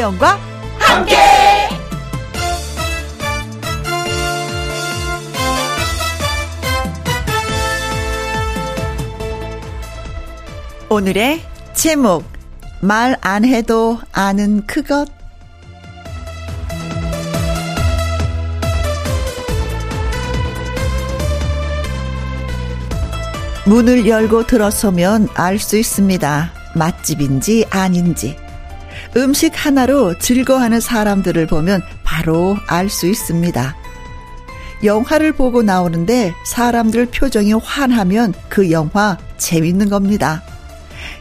김혜영과 함께. 오늘의 제목 말 안 해도 아는 그것 문을 열고 들어서면 알 수 있습니다. 맛집인지 아닌지. 음식 하나로 즐거워하는 사람들을 보면 바로 알 수 있습니다. 영화를 보고 나오는데 사람들 표정이 환하면 그 영화 재밌는 겁니다.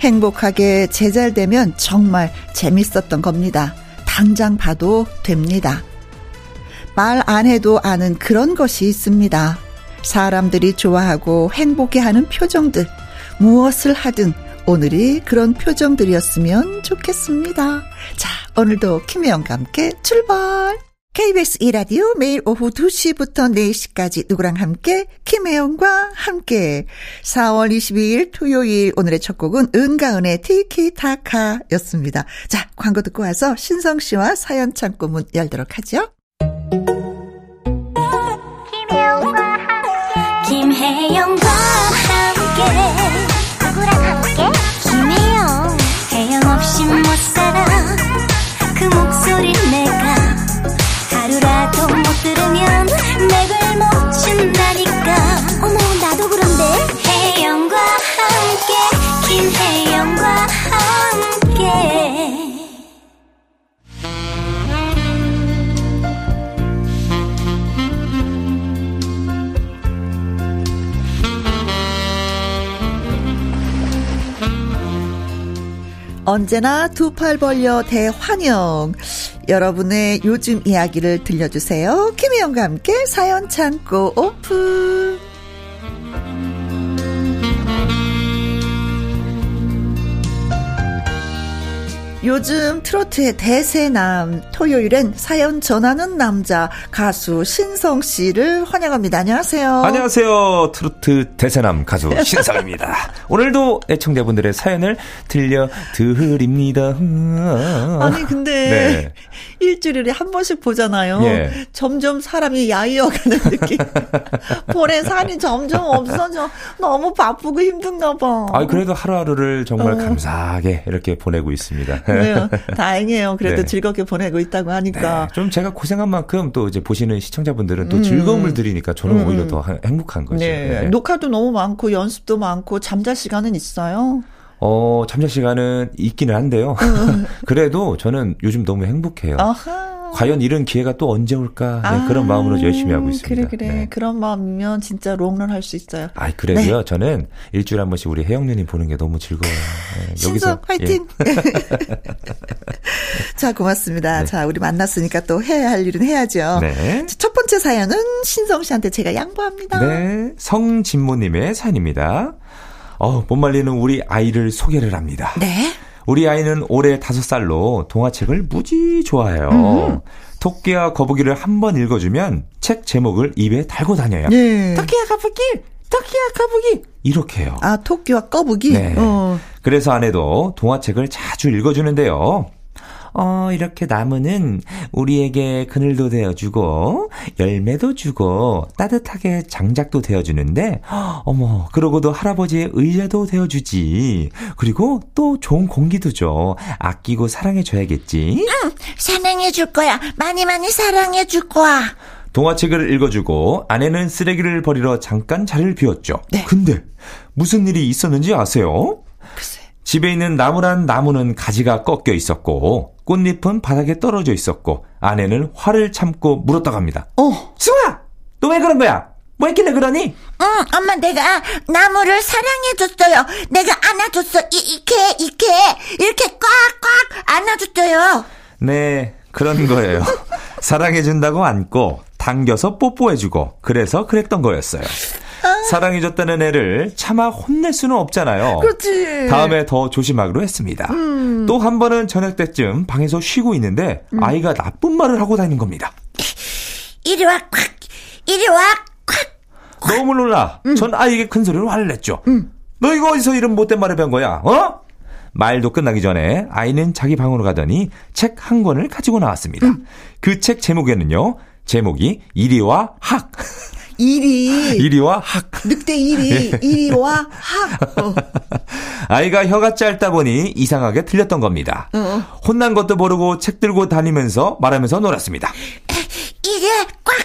행복하게 제잘되면 정말 재밌었던 겁니다. 당장 봐도 됩니다. 말 안 해도 아는 그런 것이 있습니다. 사람들이 좋아하고 행복해하는 표정들, 무엇을 하든 오늘이 그런 표정들이었으면 좋겠습니다. 자, 오늘도 김혜영과 함께 출발! KBS 이라디오 매일 오후 2시부터 4시까지 누구랑 함께 김혜영과 함께 4월 22일 토요일 오늘의 첫 곡은 은가은의 티키타카였습니다. 자 광고 듣고 와서 신성 씨와 사연 창고 문 열도록 하죠. 김혜영과 함께 김혜영과 언제나 두 팔 벌려 대환영. 여러분의 요즘 이야기를 들려주세요. 김혜영과 함께 사연 창고 오픈. 요즘 트로트의 대세남 토요일엔 사연 전하는 남자 가수 신성 씨를 환영합니다. 안녕하세요. 안녕하세요. 트로트 대세남 가수 신성입니다. 오늘도 애청자분들의 사연을 들려 드립니다. 아니 근데 네. 일주일에 한 번씩 보잖아요. 예. 점점 사람이 야이어가는 느낌. 볼에 살이 점점 없어져. 너무 바쁘고 힘든가 봐. 아 그래도 하루하루를 정말 어. 감사하게 이렇게 보내고 있습니다. 그래요. 다행이에요. 그래도 네. 즐겁게 보내고 있다고 하니까. 네. 좀 제가 고생한 만큼 또 이제 보시는 시청자분들은 또 음. 즐거움을 드리니까 저는 음. 오히려 더 행복한 거죠. 네. 네. 녹화도 너무 많고 연습도 많고 잠잘 시간은 있어요? 어, 잠잘 시간은 있기는 한데요. 음. 그래도 저는 요즘 너무 행복해요. 아하. 과연 이런 기회가 또 언제 올까? 네, 아, 그런 마음으로 열심히 하고 있습니다. 그래, 그래. 네. 그런 마음이면 진짜 롱런 할 수 있어요. 아, 그래도요. 네. 저는 일주일에 한 번씩 우리 혜영 누님 보는 게 너무 즐거워요. 네, 여기서 화이팅. 예. 자, 고맙습니다. 네. 자, 우리 만났으니까 또 해야 할 일은 해야죠. 네. 첫 번째 사연은 신성 씨한테 제가 양보합니다. 네. 성진모 님의 사연입니다. 어, 못 말리는 우리 아이를 소개를 합니다. 네. 우리 아이는 올해 다섯 살로 동화책을 무지 좋아해요. 음. 토끼와 거북이를 한 번 읽어주면 책 제목을 입에 달고 다녀요. 네. 토끼와 거북이, 토끼와 거북이 이렇게 해요. 아 토끼와 거북이. 네. 어. 그래서 아내도 동화책을 자주 읽어주는데요. 어, 이렇게 나무는 우리에게 그늘도 되어주고, 열매도 주고, 따뜻하게 장작도 되어주는데, 어머, 그러고도 할아버지의 의자도 되어주지. 그리고 또 좋은 공기도 줘. 아끼고 사랑해줘야겠지. 응, 사랑해줄 거야. 많이 많이 사랑해줄 거야. 동화책을 읽어주고 아내는 쓰레기를 버리러 잠깐 자리를 비웠죠. 네. 근데 무슨 일이 있었는지 아세요? 글쎄. 집에 있는 나무란 나무는 가지가 꺾여 있었고 꽃잎은 바닥에 떨어져 있었고 아내는 화를 참고 물었다 갑니다. 어, 승우야, 너 왜 그런 거야? 뭐 했길래 그러니? 응, 엄마 내가 나무를 사랑해줬어요. 내가 안아줬어. 이, 이렇게 이렇게 이렇게 꽉꽉 안아줬어요. 네, 그런 거예요. 사랑해준다고 안고 당겨서 뽀뽀해주고 그래서 그랬던 거였어요. 사랑해줬다는 애를 차마 혼낼 수는 없잖아요. 그렇지. 다음에 더 조심하기로 했습니다. 음. 또한 번은 저녁 때쯤 방에서 쉬고 있는데 음. 아이가 나쁜 말을 하고 다니는 겁니다. 이리 와, 콱! 이리 와, 콱! 너무 놀라. 음. 전 아이에게 큰 소리로 화를 냈죠. 음. 너 이거 어디서 이런 못된 말을 배운 거야? 어? 말도 끝나기 전에 아이는 자기 방으로 가더니 책 한 권을 가지고 나왔습니다. 음. 그책 제목에는요. 제목이 이리와 학. 이리. 이리와 학. 늑대 이리. 예. 이리와 학. 어. 아이가 혀가 짧다 보니 이상하게 틀렸던 겁니다. 어. 혼난 것도 모르고 책 들고 다니면서 말하면서 놀았습니다. 이게 꽉!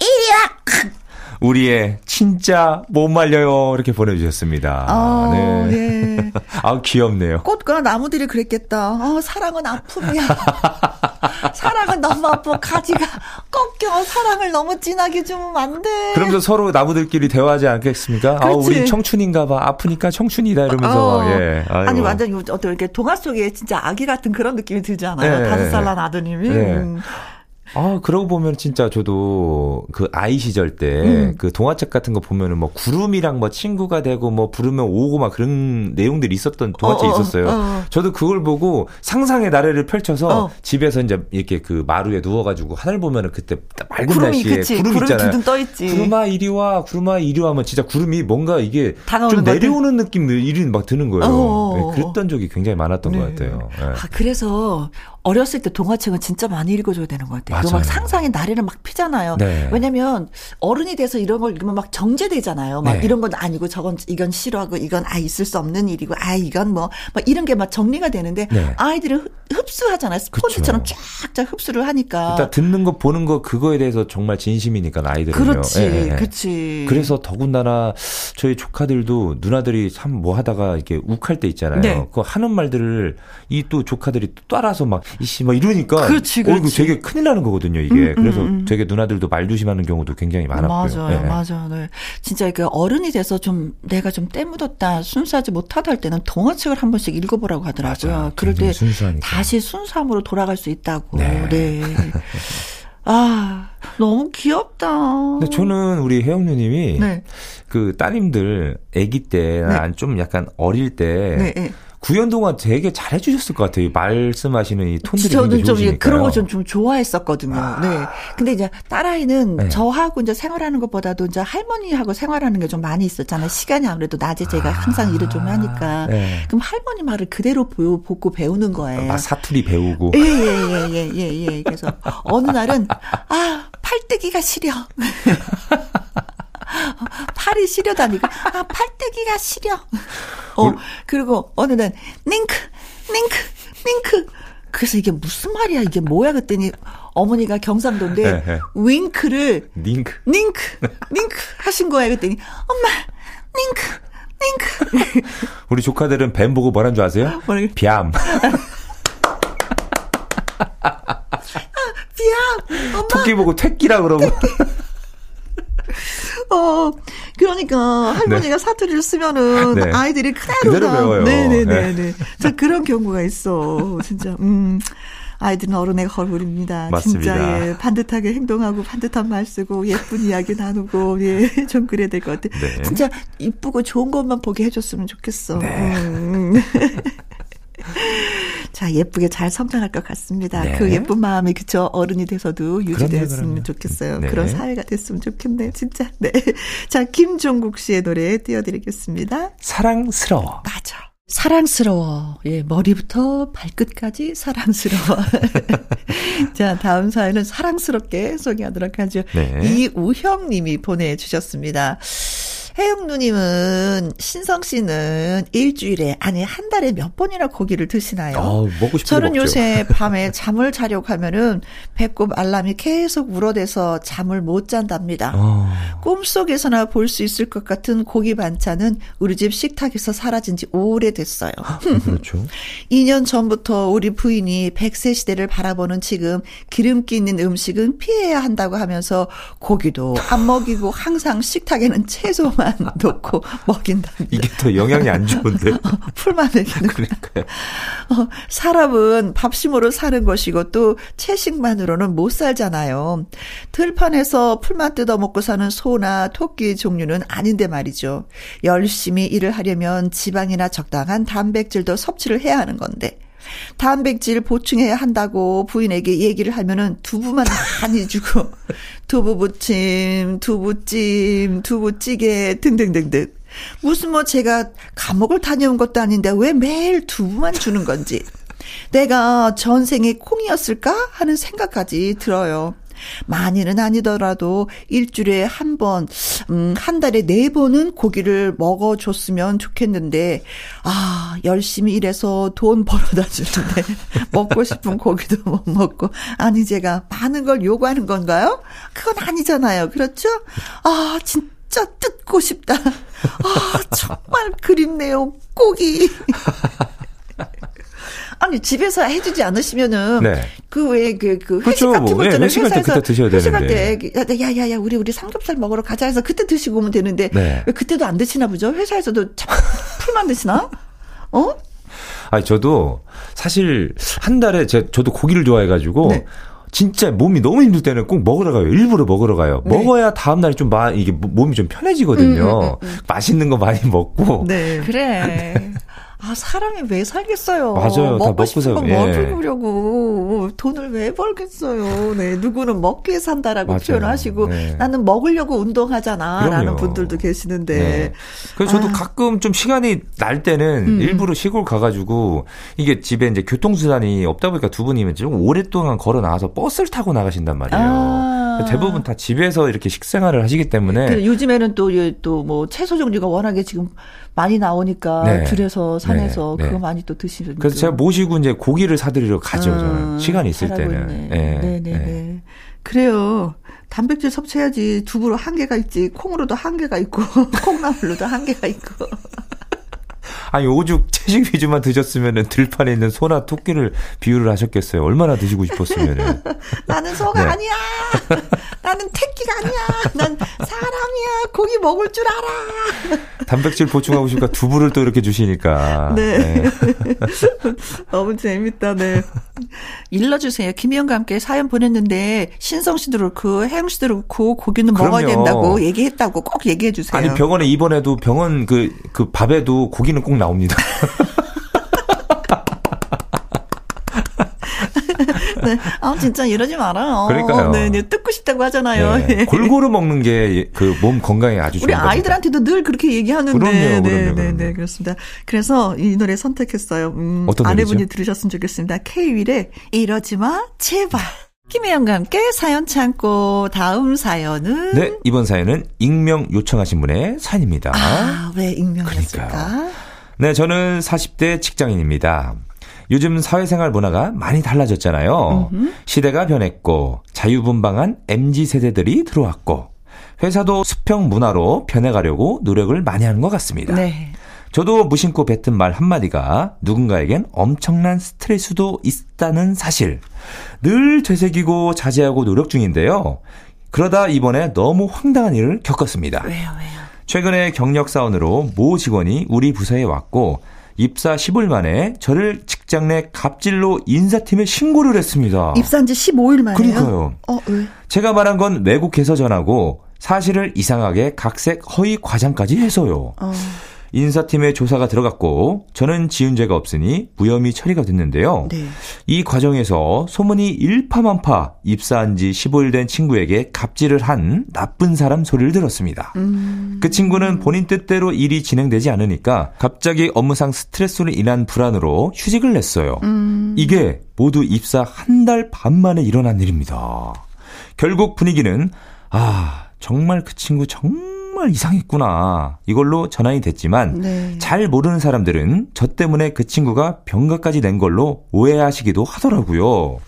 이리와 꽉! 우리의 진짜 못 말려요 이렇게 보내주셨습니다. 아, 네. 네. 아 귀엽네요. 꽃과 나무들이 그랬겠다. 아, 사랑은 아픔이야. 사랑은 너무 아파. 가지가 꺾여. 사랑을 너무 진하게 주면 안 돼. 그러면서 서로 나무들끼리 대화하지 않겠습니까? 아, 우리 청춘인가 봐. 아프니까 청춘이다 이러면서. 어. 예. 아니 완전 어떤 이렇게 동화 속에 진짜 아기 같은 그런 느낌이 들지 않아요? 네. 다섯 살난 아드님이. 네. 음. 아, 그러고 보면 진짜 저도 그 아이 시절 때그 음. 그 동화책 같은 거 보면은 뭐 구름이랑 뭐 친구가 되고 뭐 부르면 오고 막 그런 내용들이 있었던 동화책이 어, 어, 있었어요. 어, 저도 그걸 보고 상상의 나래를 펼쳐서 어. 집에서 이제 이렇게 그 마루에 누워가지고 하늘 보면은 그때 맑은 구름이, 날씨에 그치. 구름, 구름 있잖아요. 떠 있지. 구름아 이리 와, 구름아 이리 와면 진짜 구름이 뭔가 이게 좀 내려오는 느낌 이리 막 드는 거예요. 어, 네, 그랬던 적이 굉장히 많았던 네. 것 같아요. 네. 아, 그래서 어렸을 때 동화책은 진짜 많이 읽어줘야 되는 것 같아요. 맞아요. 막 상상의 나래를 막 피잖아요. 네. 왜냐면 어른이 돼서 이런 걸 읽으면 막 정제되잖아요. 막 네. 이런 건 아니고 저건 이건 싫어하고 이건 아 있을 수 없는 일이고 아 이건 뭐 막 이런 게 막 정리가 되는데 네. 아이들은 흡수하잖아요. 스폰지처럼 쫙쫙 흡수를 하니까. 일단 듣는 거 보는 거 그거에 대해서 정말 진심이니까 아이들은요. 그렇지, 예, 예. 그렇지. 그래서 더군다나 저희 조카들도 누나들이 참 뭐 하다가 이렇게 욱할 때 있잖아요. 네. 그 하는 말들을 이 또 조카들이 또 따라서 막 이씨 막 이러니까 그렇지, 그렇지. 어, 이거 되게 큰일 나는 거거든요. 이게 음, 음, 그래서 음. 되게 누나들도 말 조심하는 경우도 굉장히 많았고요. 맞아요, 네. 맞아요. 네. 진짜 이게 어른이 돼서 좀 내가 좀 때묻었다, 순수하지 못하다 할 때는 동화책을 한 번씩 읽어보라고 하더라고요. 맞아, 그럴 때 순수하니까. 다시 순수함으로 돌아갈 수 있다고. 네. 네. 아, 너무 귀엽다. 근데 저는 우리 혜영 누님이 네. 그 따님들 아기 때좀 네. 약간 어릴 때 네, 네. 구연 동안 되게 잘해주셨을 것 같아요. 말씀하시는 이 톤들이 저는 좀 그런 거 좀 좀 좋아했었거든요. 아. 네. 근데 이제 딸아이는 네. 저하고 이제 생활하는 것보다도 이제 할머니하고 생활하는 게 좀 많이 있었잖아요. 시간이 아무래도 낮에 제가 아. 항상 일을 좀 하니까. 네. 그럼 할머니 말을 그대로 보고, 보고 배우는 거예요. 막 사투리 배우고. 예, 예, 예, 예, 예, 예. 그래서 어느 날은 아, 팔뜨기가 시려. 팔이 시려다니까 아 팔떼기가 시려. 어 그리고 어느 날 링크 링크 링크 그래서 이게 무슨 말이야 이게 뭐야 그랬더니 어머니가 경상도인데 네, 네. 윙크를 링크 링크 링크 하신 거예요 그랬더니 엄마 링크 링크 우리 조카들은 뱀 보고 뭐라는 줄 아세요? 뱀. 아, 뱀. 엄마. 토끼 보고 퇴끼라 그러고. 어, 그러니까 할머니가 네. 사투리를 쓰면은 네. 아이들이 그대로 배워요. 네네네. 네. 자, 그런 경우가 있어. 진짜, 음. 아이들은 어른의 거울입니다. 맞습니다. 진짜 예, 반듯하게 행동하고 반듯한 말 쓰고 예쁜 이야기 나누고 예, 좀 그래야 될 것 같아. 네. 진짜 이쁘고 좋은 것만 보게 해줬으면 좋겠어. 네. 음. 자, 예쁘게 잘 성장할 것 같습니다. 네. 그 예쁜 마음이 그쵸 어른이 돼서도 유지됐으면 좋겠어요. 네. 그런 사회가 됐으면 좋겠네요. 진짜. 네. 자, 김종국 씨의 노래 띄워드리겠습니다. 사랑스러워. 맞아. 사랑스러워. 예, 머리부터 발끝까지 사랑스러워. 자, 다음 사연은 사랑스럽게 소개하도록 하죠. 네. 이우형 님이 보내주셨습니다. 혜영 누님은 신성 씨는 일주일에 아니 한 달에 몇 번이나 고기를 드시나요? 아, 먹고 싶은 저는 요새 밤에 잠을 자려고 하면은 배꼽 알람이 계속 울어대서 잠을 못 잔답니다. 아. 꿈속에서나 볼 수 있을 것 같은 고기 반찬은 우리 집 식탁에서 사라진 지 오래됐어요. 아, 그렇죠. 2년 전부터 우리 부인이 100세 시대를 바라보는 지금 기름기 있는 음식은 피해야 한다고 하면서 고기도 안 먹이고 항상 식탁에는 채소만 풀만 넣고 먹인답니다. 이게 더 영향이 안 좋은데? 어, 풀만 먹이는 그러니까요. 어, 사람은 밥심으로 사는 것이고 또 채식만으로는 못 살잖아요. 들판에서 풀만 뜯어 먹고 사는 소나 토끼 종류는 아닌데 말이죠. 열심히 일을 하려면 지방이나 적당한 단백질도 섭취를 해야 하는 건데 단백질 보충해야 한다고 부인에게 얘기를 하면은 두부만 많이 주고 두부 부침, 두부찜, 두부찌개 등등등등. 무슨 뭐 제가 감옥을 다녀온 것도 아닌데 왜 매일 두부만 주는 건지. 내가 전생에 콩이었을까 하는 생각까지 들어요. 많이는 아니더라도 일주일에 한 번, 음, 한 달에 네 번은 고기를 먹어줬으면 좋겠는데, 아, 열심히 일해서 돈 벌어다 주는데, 먹고 싶은 고기도 못 먹고, 아니, 제가 많은 걸 요구하는 건가요? 그건 아니잖아요. 그렇죠? 아, 진짜 뜯고 싶다. 아, 정말 그립네요. 고기. 아니 집에서 해주지 않으시면은 네. 그왜 그그 회식 그렇죠. 같은 거 있잖아요. 네, 회식할 때 그때 드셔야 회식할 되는데. 때 야야야 우리 우리 삼겹살 먹으러 가자 해서 그때 드시고 오면 되는데 네. 왜 그때도 안 드시나 보죠? 회사에서도 참 풀만 드시나? 어? 아니 저도 사실 한 달에 제 저도 고기를 좋아해가지고. 네. 진짜 몸이 너무 힘들 때는 꼭 먹으러 가요. 일부러 먹으러 가요. 네. 먹어야 다음날 좀 마, 이게 몸이 좀 편해지거든요. 음, 음, 음, 음. 맛있는 거 많이 먹고. 네. 그래. 아, 사람이 왜 살겠어요? 맞아요. 먹고 싶은 거 예. 먹으려고 돈을 왜 벌겠어요? 네, 누구는 먹기에 산다라고 표현을 하시고 네. 나는 먹으려고 운동하잖아라는 분들도 계시는데. 네. 그래서 저도 아. 가끔 좀 시간이 날 때는 음. 일부러 시골 가가지고 이게 집에 이제 교통수단이 없다 보니까 두 분이면 좀 오랫동안 걸어 나와서 버스를 타고 나가신단 말이에요. 아. 대부분 다 집에서 이렇게 식생활을 하시기 때문에 요즘에는 또또뭐 채소 종류가 워낙에 지금 많이 나오니까 네. 들에서 산에서 네. 그거 네. 많이 또 드시는. 그래서 제가 모시고 이제 고기를 사드리러 가죠. 음, 저는 시간이 있을 때는. 네. 네, 네, 네. 그래요. 단백질 섭취해야지 두부로 한계가 있지 콩으로도 한계가 있고 콩나물로도 한계가 있고. 아니 오죽 채식 위주만 드셨으면은 들판에 있는 소나 토끼를 비유를 하셨겠어요. 얼마나 드시고 싶었으면은. 나는 소가 네. 아니야. 나는 태끼가 아니야. 난 사람이야. 고기 먹을 줄 알아. 단백질 보충하고 싶으니까 두부를 또 이렇게 주시니까. 네. 네. 너무 재밌다. 네. 일러주세요. 김희영과 함께 사연 보냈는데 신성 씨도 그렇고 혜영 씨도 그렇고 고기는 그럼요. 먹어야 된다고 얘기했다고 꼭 얘기해 주세요. 아니 병원에 입원해도 병원 그그 그 밥에도 고기는 꼭 나옵니다. 네. 아, 진짜 이러지 말아요. 그러니까요. 네, 네. 뜯고 싶다고 하잖아요. 네. 네. 골고루 먹는 게 그 몸 건강에 아주 좋은 우리 아이들한테도 겁니다. 늘 그렇게 얘기하는데. 그럼요, 네, 그럼요, 네, 네, 그렇습니다. 그래서 이 노래 선택했어요. 음, 어떤 아내분이 들으셨으면 좋겠습니다. K-윌의 이러지 마, 제발. 김혜영과 함께 사연 참고 다음 사연은 네 이번 사연은 익명 요청하신 분의 사연입니다. 아왜 익명이었을까? 그러니까요. 네 저는 40대 직장인입니다. 요즘 사회생활 문화가 많이 달라졌잖아요. 음흠. 시대가 변했고 자유분방한 MZ 세대들이 들어왔고 회사도 수평 문화로 변해가려고 노력을 많이 하는 것 같습니다. 네. 저도 무심코 뱉은 말 한마디가 누군가에겐 엄청난 스트레스도 있다는 사실. 늘 되새기고 자제하고 노력 중인데요. 그러다 이번에 너무 황당한 일을 겪었습니다. 왜요, 왜요? 최근에 경력사원으로 모 직원이 우리 부서에 왔고 입사 10일 만에 저를 직장 내 갑질로 인사팀에 신고를 했습니다. 입사한 지 15일 만에요? 그러니까요. 어, 왜? 제가 말한 건 외국에서 전하고 사실을 이상하게 각색 허위 과장까지 해서요. 어. 인사팀에 조사가 들어갔고 저는 지은 죄가 없으니 무혐의 처리가 됐는데요. 네. 이 과정에서 소문이 일파만파 입사한 지 15일 된 친구에게 갑질을 한 나쁜 사람 소리를 들었습니다. 음. 그 친구는 본인 뜻대로 일이 진행되지 않으니까 갑자기 업무상 스트레스로 인한 불안으로 휴직을 냈어요. 음. 이게 모두 입사 한 달 반 만에 일어난 일입니다. 결국 분위기는 아 정말 그 친구 정말 정말 이상했구나. 이걸로 전환이 됐지만 네. 잘 모르는 사람들은 저 때문에 그 친구가 병가까지 낸 걸로 오해하시기도 하더라고요.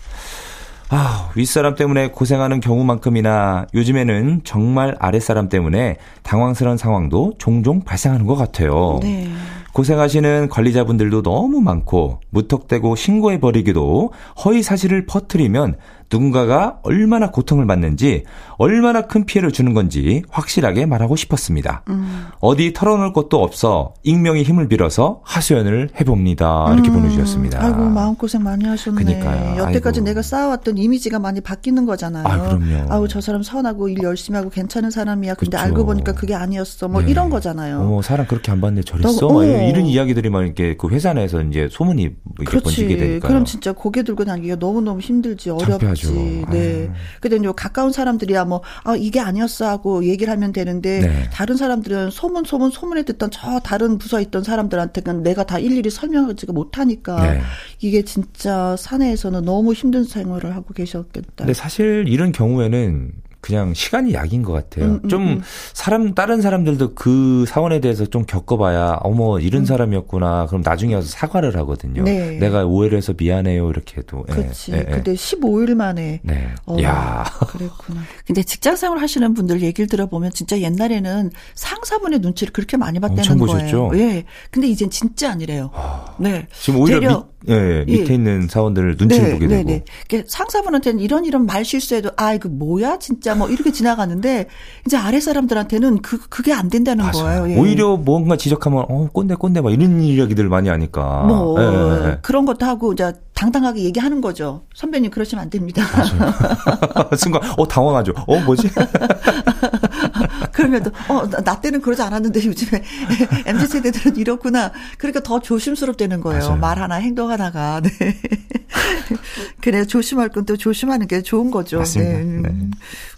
아, 윗사람 때문에 고생하는 경우만큼이나 요즘에는 정말 아랫사람 때문에 당황스러운 상황도 종종 발생하는 것 같아요. 네. 고생하시는 관리자분들도 너무 많고 무턱대고 신고해버리기도 허위 사실을 퍼뜨리면 누군가가 얼마나 고통을 받는지 얼마나 큰 피해를 주는 건지 확실하게 말하고 싶었습니다. 음. 어디 털어놓을 것도 없어 익명의 힘을 빌어서 하소연을 해봅니다. 이렇게 음. 보내주셨습니다. 아이고 마음고생 많이 하셨네. 그러니까요. 여태까지 아이고. 내가 쌓아왔던 이미지가 많이 바뀌는 거잖아요. 아, 그럼요. 아우 저 사람 선하고 일 열심히 하고 괜찮은 사람이야. 근데 그렇죠. 알고 보니까 그게 아니었어. 뭐 네. 이런 거잖아요. 어 사람 그렇게 안 봤는데 저랬어. 너, 어. 이런 이야기들이 막 이렇게 그 회사 내에서 이제 소문이 이렇게 번지게 되니까. 그럼 진짜 고개 들고 다니기가 너무 너무 힘들지 어렵지. 거지. 네. 아. 근데 이제 가까운 사람들이야 뭐, 아, 이게 아니었어 하고 얘기를 하면 되는데, 네. 다른 사람들은 소문, 소문, 소문에 듣던 저 다른 부서에 있던 사람들한테는 내가 다 일일이 설명하지가 못하니까, 네. 이게 진짜 사내에서는 너무 힘든 생활을 하고 계셨겠다. 근데 사실 이런 경우에는 그냥 시간이 약인 것 같아요. 음, 음, 좀 음. 사람 다른 사람들도 그 사원에 대해서 좀 겪어봐야 어머 이런 음. 사람이었구나. 그럼 나중에 와서 사과를 하거든요. 네. 내가 오해를 해서 미안해요 이렇게 해도. 그렇지. 예, 예. 근데 15일 만에. 네. 어, 야. 그랬구나. 근데 직장 생활 하시는 분들 얘기를 들어보면 진짜 옛날에는 상사분의 눈치를 그렇게 많이 봤다는 거예요. 예. 근데 이젠 진짜 아니래요. 아. 네. 지금 오히려 예, 예, 밑에 예. 있는 사원들을 눈치를 네, 보게 되고. 네, 네. 상사분한테는 이런 이런 말 실수해도 아 이거 뭐야 진짜 뭐 이렇게 지나가는데 이제 아래 사람들한테는 그 그게 안 된다는 맞아요. 거예요. 예. 오히려 뭔가 지적하면 어 꼰대 꼰대 막 이런 이야기들 많이 하니까. 뭐 예, 예. 그런 것도 하고 이제 당당하게 얘기하는 거죠. 선배님 그러시면 안 됩니다. 순간 어 당황하죠. 어 뭐지? 그러면 어, 나, 나, 때는 그러지 않았는데 요즘에 MZ 세대들은 이렇구나. 그러니까 더 조심스럽다는 거예요. 맞아요. 말 하나, 행동 하나가. 네. 그래 조심할 건 또 조심하는 게 좋은 거죠. 맞습니다. 네. 네.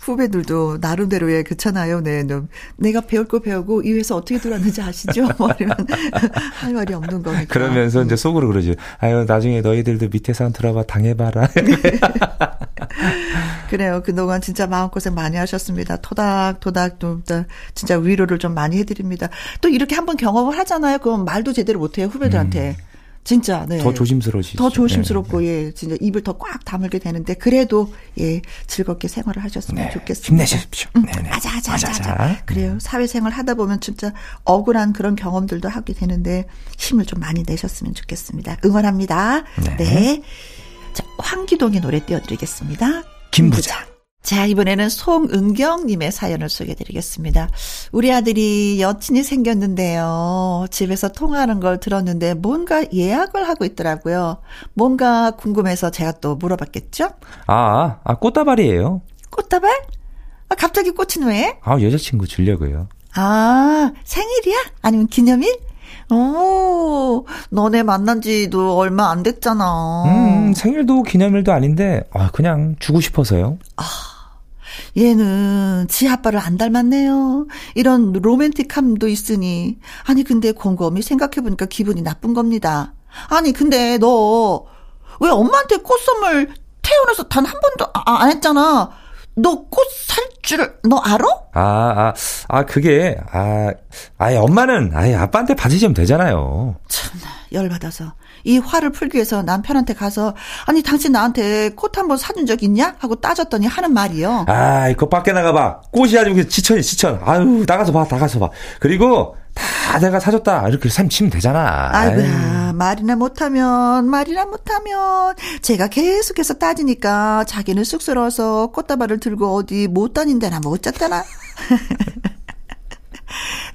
후배들도 나름대로의 그렇잖아요. 네. 내가 배울 거 배우고 이 회사 어떻게 들어왔는지 아시죠? 뭐이면할 말이 없는 거니까. 그러면서 이제 속으로 그러지. 아유 나중에 너희들도 밑에서 들어봐 당해봐라. 그래요. 그동안 진짜 마음고생 많이 하셨습니다. 토닥토닥 또 진짜 위로를 좀 많이 해드립니다. 또 이렇게 한번 경험을 하잖아요. 그럼 말도 제대로 못해요 후배들한테. 음. 진짜 네. 더 조심스러워지죠. 더 조심스럽고 네. 예 진짜 입을 더 꽉 다물게 되는데 그래도 예 즐겁게 생활을 하셨으면 네. 좋겠습니다. 힘내십시오. 응. 네네. 맞아, 맞아, 맞아, 맞아. 그래요. 사회생활 하다 보면 진짜 억울한 그런 경험들도 하게 되는데 힘을 좀 많이 내셨으면 좋겠습니다. 응원합니다. 네. 네. 자, 황기동의 노래 띄워드리겠습니다. 김부장. 자, 이번에는 송은경님의 사연을 소개해드리겠습니다. 우리 아들이 여친이 생겼는데요. 집에서 통화하는 걸 들었는데 뭔가 예약을 하고 있더라고요. 뭔가 궁금해서 제가 또 물어봤겠죠? 아, 아, 꽃다발이에요. 꽃다발? 아, 갑자기 꽃은 왜? 아, 여자친구 주려고요. 아, 생일이야? 아니면 기념일? 오, 너네 만난 지도 얼마 안 됐잖아. 음, 생일도 기념일도 아닌데, 아, 그냥 주고 싶어서요. 아. 얘는 지 아빠를 안 닮았네요. 이런 로맨틱함도 있으니. 아니, 근데 곰곰이 생각해보니까 기분이 나쁜 겁니다. 아니, 근데 너, 왜 엄마한테 꽃 선물 태어나서 단 한 번도 아, 안 했잖아. 너 꽃 살 줄, 너 알아? 아, 아, 아, 그게, 아, 아예 엄마는, 아예 아빠한테 받으시면 되잖아요. 참나, 열받아서. 이 화를 풀기 위해서 남편한테 가서 아니 당신 나한테 꽃 한 번 사준 적 있냐 하고 따졌더니 하는 말이요. 아, 이거 밖에 나가봐. 꽃이 아주 지천이 지천. 아유 나가서 봐, 나가서 봐. 그리고 다 내가 사줬다 이렇게 삼 치면 되잖아. 아이고야 말이나 못하면 말이나 못하면 제가 계속해서 따지니까 자기는 쑥스러워서 꽃다발을 들고 어디 못 다닌다나 못 잤다나.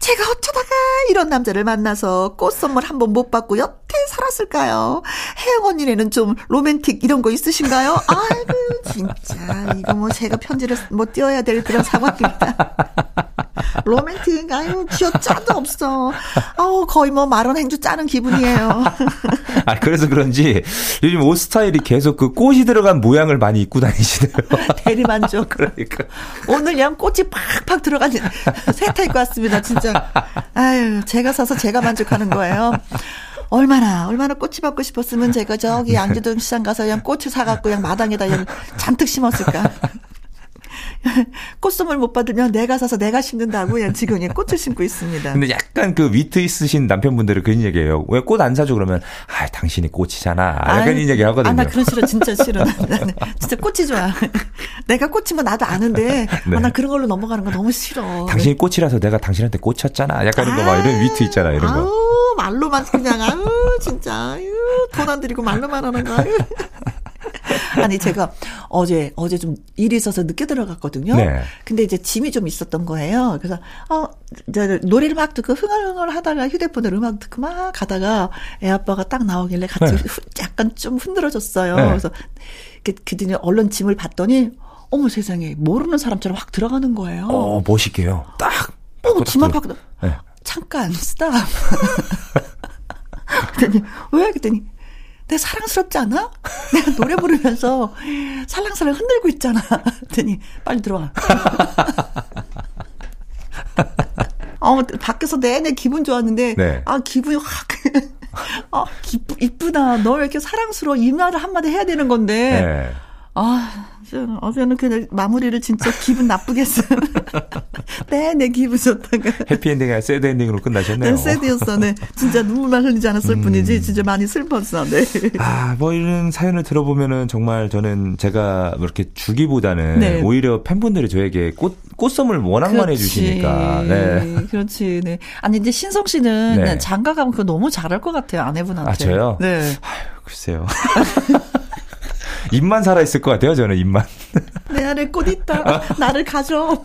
제가 어쩌다가 이런 남자를 만나서 꽃 선물 한 번 못 받고 여태 살았을까요? 혜영 언니네는 좀 로맨틱 이런 거 있으신가요? 아이고 진짜 이거 뭐 제가 편지를 못뭐 띄워야 될 그런 상황입니다. 로맨틱 아유 쥐어 짜도 없어. 아우 거의 뭐 마론 행주 짜는 기분이에요. 아 그래서 그런지 요즘 옷 스타일이 계속 그 꽃이 들어간 모양을 많이 입고 다니시네요. 대리만족. 그러니까 오늘 양 꽃이 팍팍 들어간 세타 입고 왔습니다. 진짜. 아유 제가 사서 제가 만족하는 거예요. 얼마나 얼마나 꽃이 받고 싶었으면 제가 저기 양주동 시장 가서 그냥 꽃을 사갖고 그냥 마당에다 그냥 잔뜩 심었을까. 꽃선물 못 받으면 내가 사서 내가 심는다고 그냥 지금 그냥 꽃을 심고 있습니다. 근데 약간 그 위트 있으신 남편분들은 그런 얘기예요. 왜 꽃 안 사줘 그러면 아 당신이 꽃이잖아. 약간 이런 얘기 하거든요. 아, 나 그런 싫어 진짜 싫어. 나는 진짜 꽃이 좋아. 내가 꽃이면 나도 아는데 네. 아, 나 그런 걸로 넘어가는 거 너무 싫어. 당신이 꽃이라서 내가 당신한테 꽂혔잖아. 약간 이런 거막 이런 위트 있잖아. 이런 거. 아우 말로만 그냥 아유 진짜 아유 돈안 들이고 말로만 하는 거. 아유. 아니 제가 어제 어제 좀 일이 있어서 늦게 들어갔거든요. 네. 근데 이제 짐이 좀 있었던 거예요. 그래서 어 노래를 막 듣고 흥얼흥얼 하다가 휴대폰으로 음악 듣고 막 가다가 애 아빠가 딱 나오길래 같이 네. 약간 좀 흔들어졌어요. 네. 그래서 그들이 얼른 짐을 봤더니 어머 세상에 모르는 사람처럼 확 들어가는 거예요. 어 멋있게요. 딱. 어, 짐 앞하고 네. 잠깐 스탑. 그랬더니 왜 그랬더니 내 사랑스럽지 않아? 내가 노래 부르면서 살랑살랑 흔들고 있잖아. 그랬더니 빨리 들어와. 어, 밖에서 내내 기분 좋았는데, 네. 아, 기분이 확, 아, 기쁘, 이쁘다. 너 왜 이렇게 사랑스러워. 이 말을 한마디 해야 되는 건데, 네. 아, 어제는 그냥 마무리를 진짜 기분 나쁘게 했어요. 네, 내 기분 좋다가. 해피엔딩이 아니라 새드엔딩으로 끝나셨네요. 네, 새드였어. 네. 진짜 눈물만 흘리지 않았을 음. 뿐이지, 진짜 많이 슬펐어. 네. 아, 뭐 이런 사연을 들어보면은 정말 저는 제가 그렇게 주기보다는 네. 오히려 팬분들이 저에게 꽃, 꽃선물 워낙 많이 해주시니까. 네. 그렇지. 네. 아니, 이제 신성 씨는 네. 장가 가면 그거 너무 잘할 것 같아요. 아내분한테. 아, 저요? 네. 아유, 글쎄요. 입만 살아있을 것 같아요, 저는 입만. 내 안에 꽃 있다. 나를 가져.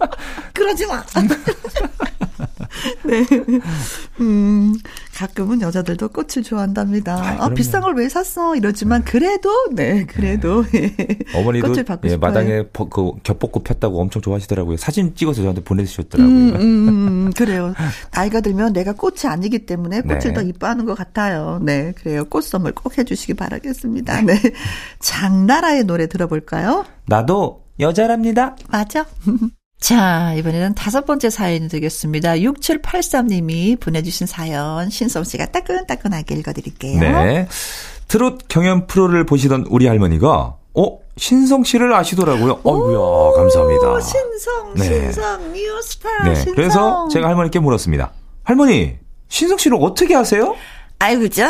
그러지 마. 네. 음, 가끔은 여자들도 꽃을 좋아한답니다. 아, 아 비싼 걸 왜 샀어? 이러지만 그래도 네, 그래도 네. 어머니도 꽃을 받고 예, 마당에 버, 그 겹벚꽃 폈다고 엄청 좋아하시더라고요. 사진 찍어서 저한테 보내주셨더라고요. 음, 음, 음, 그래요. 나이가 들면 내가 꽃이 아니기 때문에 꽃을 네. 더 이뻐하는 것 같아요. 네, 그래요. 꽃 선물 꼭 해주시기 바라겠습니다. 네, 장나라의 노래 들어볼까요? 나도 여자랍니다. 맞아. 자, 이번에는 다섯 번째 사연이 되겠습니다. 6783님이 보내주신 사연, 신성 씨가 따끈따끈하게 읽어드릴게요. 네. 트롯 경연 프로를 보시던 우리 할머니가, 어? 신성 씨를 아시더라고요. 어이구야, 감사합니다. 신성, 네. 신성, 뉴스타, 네. 신성. 그래서 제가 할머니께 물었습니다. 할머니, 신성 씨를 어떻게 아세요? 아이고, 저,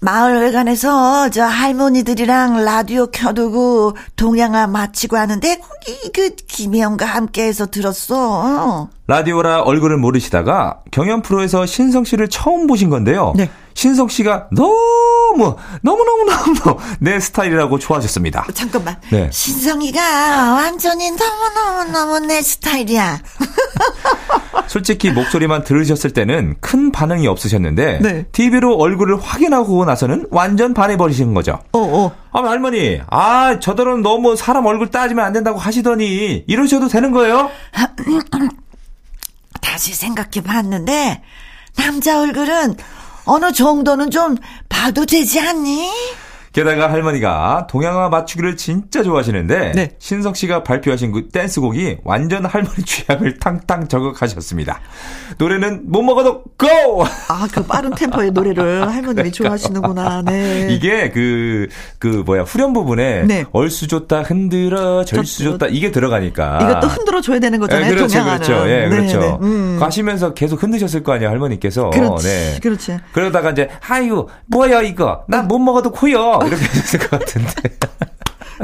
마을회관에서 저 할머니들이랑 라디오 켜두고 동양화 마치고 하는데 거기 그 김혜영과 함께해서 들었어. 라디오라 얼굴을 모르시다가 경연 프로에서 신성 씨를 처음 보신 건데요. 네. 신성 씨가 너무 너무 너무 너무 내 스타일이라고 좋아하셨습니다. 잠깐만. 네. 신성이가 완전히 너무 너무 너무 내 스타일이야. 솔직히 목소리만 들으셨을 때는 큰 반응이 없으셨는데 네. TV로 얼굴을 확인하고 나서는 완전 반해버리신 거죠. 어, 어. 아, 할머니, 아, 저들은 너무 사람 얼굴 따지면 안 된다고 하시더니 이러셔도 되는 거예요? 다시 생각해 봤는데 남자 얼굴은 어느 정도는 좀 봐도 되지 않니? 게다가 할머니가 동양화 맞추기를 진짜 좋아하시는데 네. 신석 씨가 발표하신 그 댄스곡이 완전 할머니 취향을 탕탕 저격하셨습니다. 노래는 못 먹어도 고! 아, 그 빠른 템포의 노래를 할머님이 좋아하시는구나. 네. 이게 그, 그 뭐야, 후렴 부분에 네. 얼수 좋다, 흔들어, 절수 좋다, 이게 들어가니까. 이것도 흔들어 줘야 되는 거잖아요. 네, 그렇죠, 동양화는. 그렇죠. 예, 네, 그렇죠. 네, 음. 가시면서 계속 흔드셨을 거 아니에요, 할머니께서. 그렇지. 네. 그렇지. 그러다가 이제, 아유, 뭐야, 이거. 난 못 먹어도 코요. 이렇게 했을 것 같은데.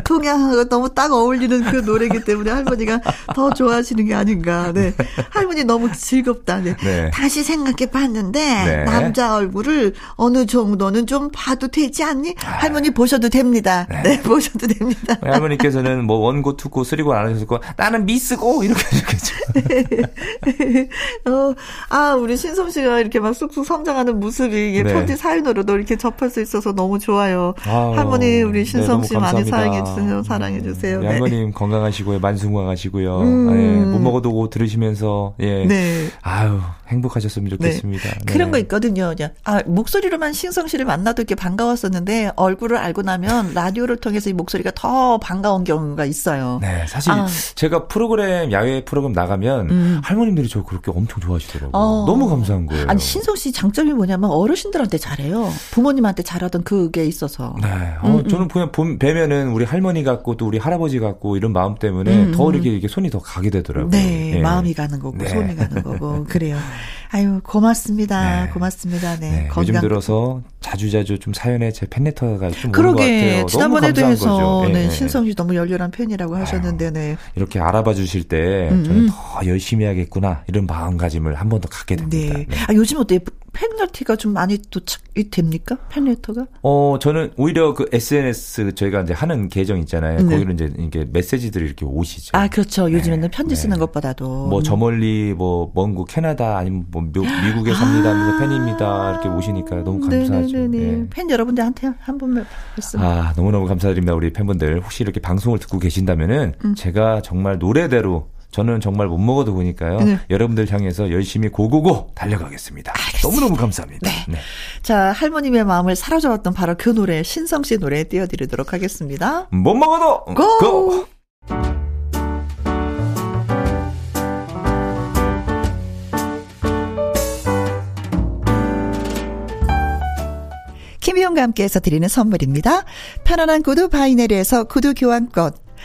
통양하고 너무 딱 어울리는 그 노래이기 때문에 할머니가 더 좋아하시는 게 아닌가. 네. 할머니 너무 즐겁다. 네. 네. 다시 생각해 봤는데 네. 남자 얼굴을 어느 정도는 좀 봐도 되지 않니? 할머니 보셔도 됩니다. 네, 네 보셔도 됩니다. 할머니께서는 뭐 원고, 투고, 쓰리고 안 하셨고 나는 미스고 이렇게 하셨겠죠. 어, 아, 우리 신성 씨가 이렇게 막 쑥쑥 성장하는 모습이 네. 편지 사연으로도 이렇게 접할 수 있어서 너무 좋아요. 아유, 할머니 우리 신성 씨 많이 사랑해 주세요. 사랑해 주세요. 네. 양버님 건강하시고요. 만수무강하시고요. 음. 네, 못 먹어도 들으시면서 예. 네. 아유 행복하셨으면 좋겠습니다. 네. 그런 거 있거든요. 아 목소리로만 신성 씨를 만나도 이렇게 반가웠었는데 얼굴을 알고 나면 라디오를 통해서 이 목소리가 더 반가운 경우가 있어요. 네, 사실 아. 제가 프로그램 야외 프로그램 나가면 음. 할머님들이 저 그렇게 엄청 좋아하시더라고요. 어. 너무 감사한 거예요. 아니 신성 씨 장점이 뭐냐면 어르신들한테 잘해요. 부모님한테 잘하던 그게 있어서. 네, 어, 음, 음. 저는 그냥 뵈면은 우리 할머니 같고 또 우리 할아버지 같고 이런 마음 때문에 음. 더 이렇게, 이렇게 손이 더 가게 되더라고요. 네, 네. 마음이 가는 거고 네. 손이 가는 거고 그래요. 아유 고맙습니다. 네. 고맙습니다. 네. 네. 건강. 요즘 들어서 자주자주 좀 사연에 제 팬레터가 좀 같아요. 지난번에도 해서 네, 네, 신성 씨 너무 열렬한 팬이라고 하셨는데 네. 이렇게 알아봐 주실 때 음, 저는 음. 더 열심히 해야겠구나 이런 마음가짐을 한 번 더 갖게 됩니다. 네. 아 요즘 어때 팬레터가 좀 많이 도착이 됩니까? 팬레터가? 어 저는 오히려 그 SNS 저희가 이제 하는 계정 있잖아요. 네. 거기는 이제 이게 메시지들이 이렇게 오시죠. 아 그렇죠. 요즘에는 네. 편지 쓰는 것보다도 뭐 저 멀리 뭐 먼 곳 캐나다 아니면 뭐 미, 국에 삽니다 하면서 아~ 팬입니다 이렇게 오시니까 너무 감사하죠. 네네네. 네. 팬 여러분들한테 한 번만 말씀. 아 너무 너무 감사드립니다 우리 팬분들 혹시 이렇게 방송을 듣고 계신다면은 음. 제가 정말 노래대로 저는 정말 못 먹어도 보니까요. 네. 여러분들 향해서 열심히 고고고 달려가겠습니다. 알겠습니다. 너무너무 감사합니다. 네. 네. 자, 할머님의 마음을 사로잡았던 바로 그 노래, 신성 씨 노래 띄워드리도록 하겠습니다. 못 먹어도 고! 고! 김혜영과 함께해서 드리는 선물입니다. 편안한 구두 바이네르에서 구두 교환권,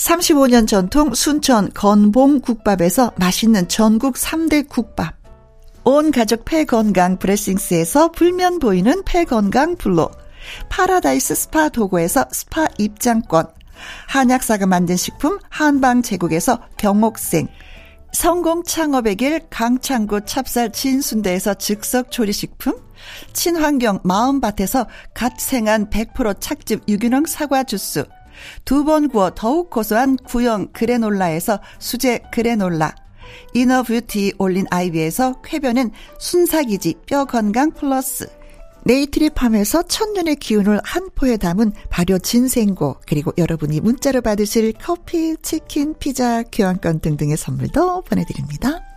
35년 전통 순천 건봉 국밥에서 맛있는 전국 3대 국밥. 온 가족 폐건강 브레싱스에서 불면 보이는 폐건강 블로 파라다이스 스파 도고에서 스파 입장권. 한약사가 만든 식품 한방 제국에서 경옥생. 성공 창업의 길 강창구 찹쌀 진순대에서 즉석 조리식품. 친환경 마음밭에서 갓 생한 100% 착즙 유기농 사과 주스, 두 번 구워 더욱 고소한 구형 그래놀라에서 수제 그래놀라, 이너뷰티 올린 아이비에서 쾌변은 순삭이지 뼈 건강 플러스, 네이트리팜에서 천년의 기운을 한 포에 담은 발효 진생고 그리고 여러분이 문자로 받으실 커피, 치킨, 피자, 교환권 등등의 선물도 보내드립니다.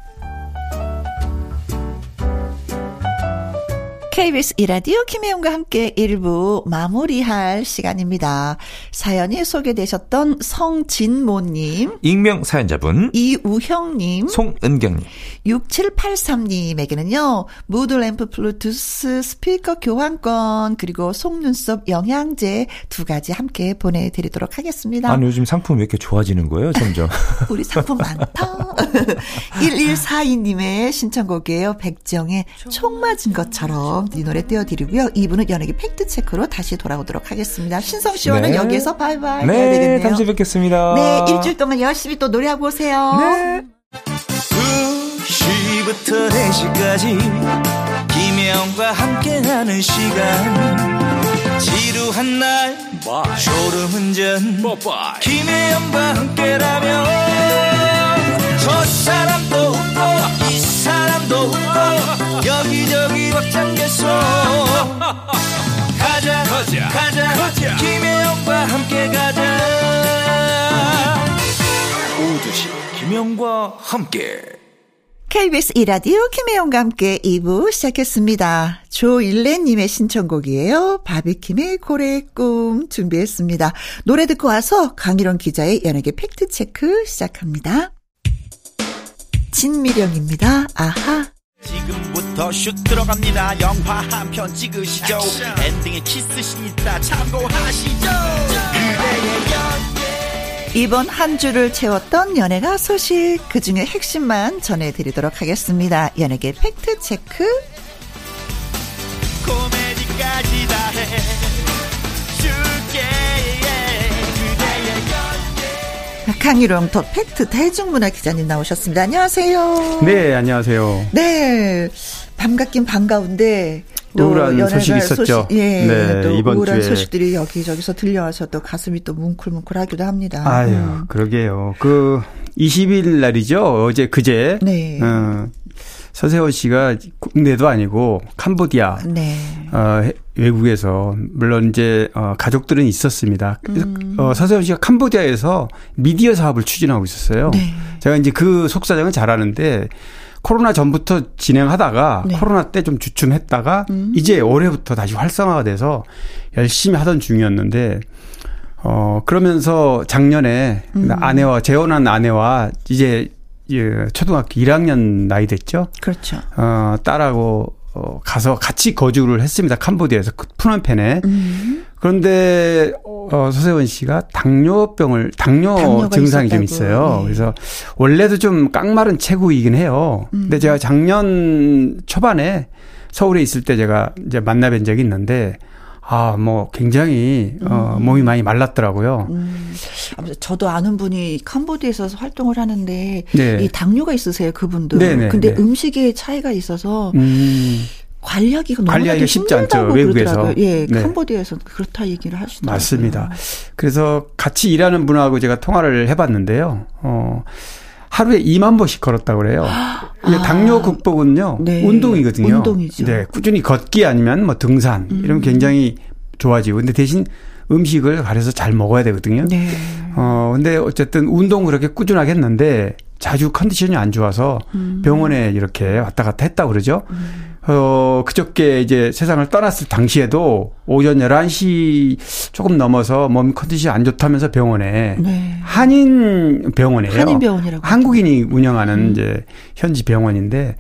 KBS 이라디오 김혜영과 함께 일부 마무리할 시간입니다. 사연이 소개되셨던 성진모님, 익명 사연자분, 이우형님, 송은경님, 6783님에게는요, 무드램프 블루투스 스피커 교환권, 그리고 속눈썹 영양제 두 가지 함께 보내드리도록 하겠습니다. 아니, 요즘 상품 왜 이렇게 좋아지는 거예요, 점점? 우리 상품 많다. 1142님의 신청곡이에요. 백지영의 총 맞은 것처럼. 이 노래 띄워드리고요. 2부는 연예계 팩트체크로 다시 돌아오도록 하겠습니다. 신성 씨와는 네. 여기에서 바이바이 네, 해야 되겠네요. 다음 주에 뵙겠습니다. 네, 일주일 동안 열심히 또 노래하고 오세요. 네. 2시부터 4시까지 김혜영과 함께하는 시간 지루한 날 졸음운전 김혜영과 함께라면 김혜영과 함께 KBS 이라디오 김혜영과 함께 2부 시작했습니다. 조일레님의 신청곡이에요. 바비킴의 고래의 꿈 준비했습니다. 노래 듣고 와서 강일원 기자의 연예계 팩트체크 시작합니다. 진미령입니다. 아하. 지금부터 슛 들어갑니다. 영화 한 편 찍으시죠. 액션. 엔딩에 키스신 있다 참고하시죠. 이번 한 주를 채웠던 연예가 소식 그 중에 핵심만 전해드리도록 하겠습니다. 연예계 팩트 체크. 강일홍 더 팩트 대중문화 기자님 나오셨습니다. 안녕하세요. 네, 안녕하세요. 네. 반갑긴 반가운데 또 우울한 소식이 있었죠. 소식, 예, 네, 또 이번 우울한 주에. 소식들이 여기저기서 들려와서 또 가슴이 또 뭉클뭉클하기도 합니다. 아유, 음. 그러게요. 그 20일 날이죠. 어제 그제. 네. 어, 서세원 씨가 국내도 아니고 캄보디아 네. 어, 외국에서 물론 이제 어, 가족들은 있었습니다. 음. 어, 서세원 씨가 캄보디아에서 미디어 사업을 추진하고 있었어요. 네. 제가 이제 그 속사정은 잘 아는데 코로나 전부터 진행하다가 네. 코로나 때 좀 주춤했다가 음. 이제 올해부터 다시 활성화가 돼서 열심히 하던 중이었는데 어 그러면서 작년에 음. 아내와 재혼한 아내와 이제 예, 초등학교 1학년 나이 됐죠. 그렇죠. 어, 딸하고 어, 가서 같이 거주를 했습니다. 캄보디아에서 그 푸놈펜에. 음. 그런데 어, 서세원 씨가 당뇨병을 당뇨 증상이 있었다고. 좀 있어요. 네. 그래서 원래도 좀 깡마른 체구이긴 해요. 음. 근데 제가 작년 초반에 서울에 있을 때 제가 이제 만나뵌 적이 있는데 아, 뭐 굉장히 어 음. 몸이 많이 말랐더라고요. 음. 저도 아는 분이 캄보디에서 활동을 하는데 네. 이 당뇨가 있으세요, 그분도. 네네, 근데 네. 음식에 차이가 있어서 음. 관리하기가 너무 관리하기가 쉽지 않죠 외국에서 예 네. 캄보디아에서 그렇다 얘기를 하시더라고요 맞습니다 그래서 같이 일하는 분하고 제가 통화를 해봤는데요 어 하루에 2만 보씩 걸었다고 그래요. 아. 당뇨 극복은요. 네. 운동이거든요. 운동이죠. 네. 꾸준히 걷기 아니면 뭐 등산 음. 이런 굉장히 좋아지고 근데 대신 음식을 가려서 잘 먹어야 되거든요. 네. 어 근데 어쨌든 운동 그렇게 꾸준하게 했는데 자주 컨디션이 안 좋아서 음. 병원에 이렇게 왔다 갔다 했다 그러죠. 음. 어, 그저께 이제 세상을 떠났을 당시에도 오전 11시 조금 넘어서 몸 컨디션이 안 좋다면서 병원에 네. 한인 병원이에요. 한인 병원이라고. 한국인이 운영하는 음. 이제 현지 병원인데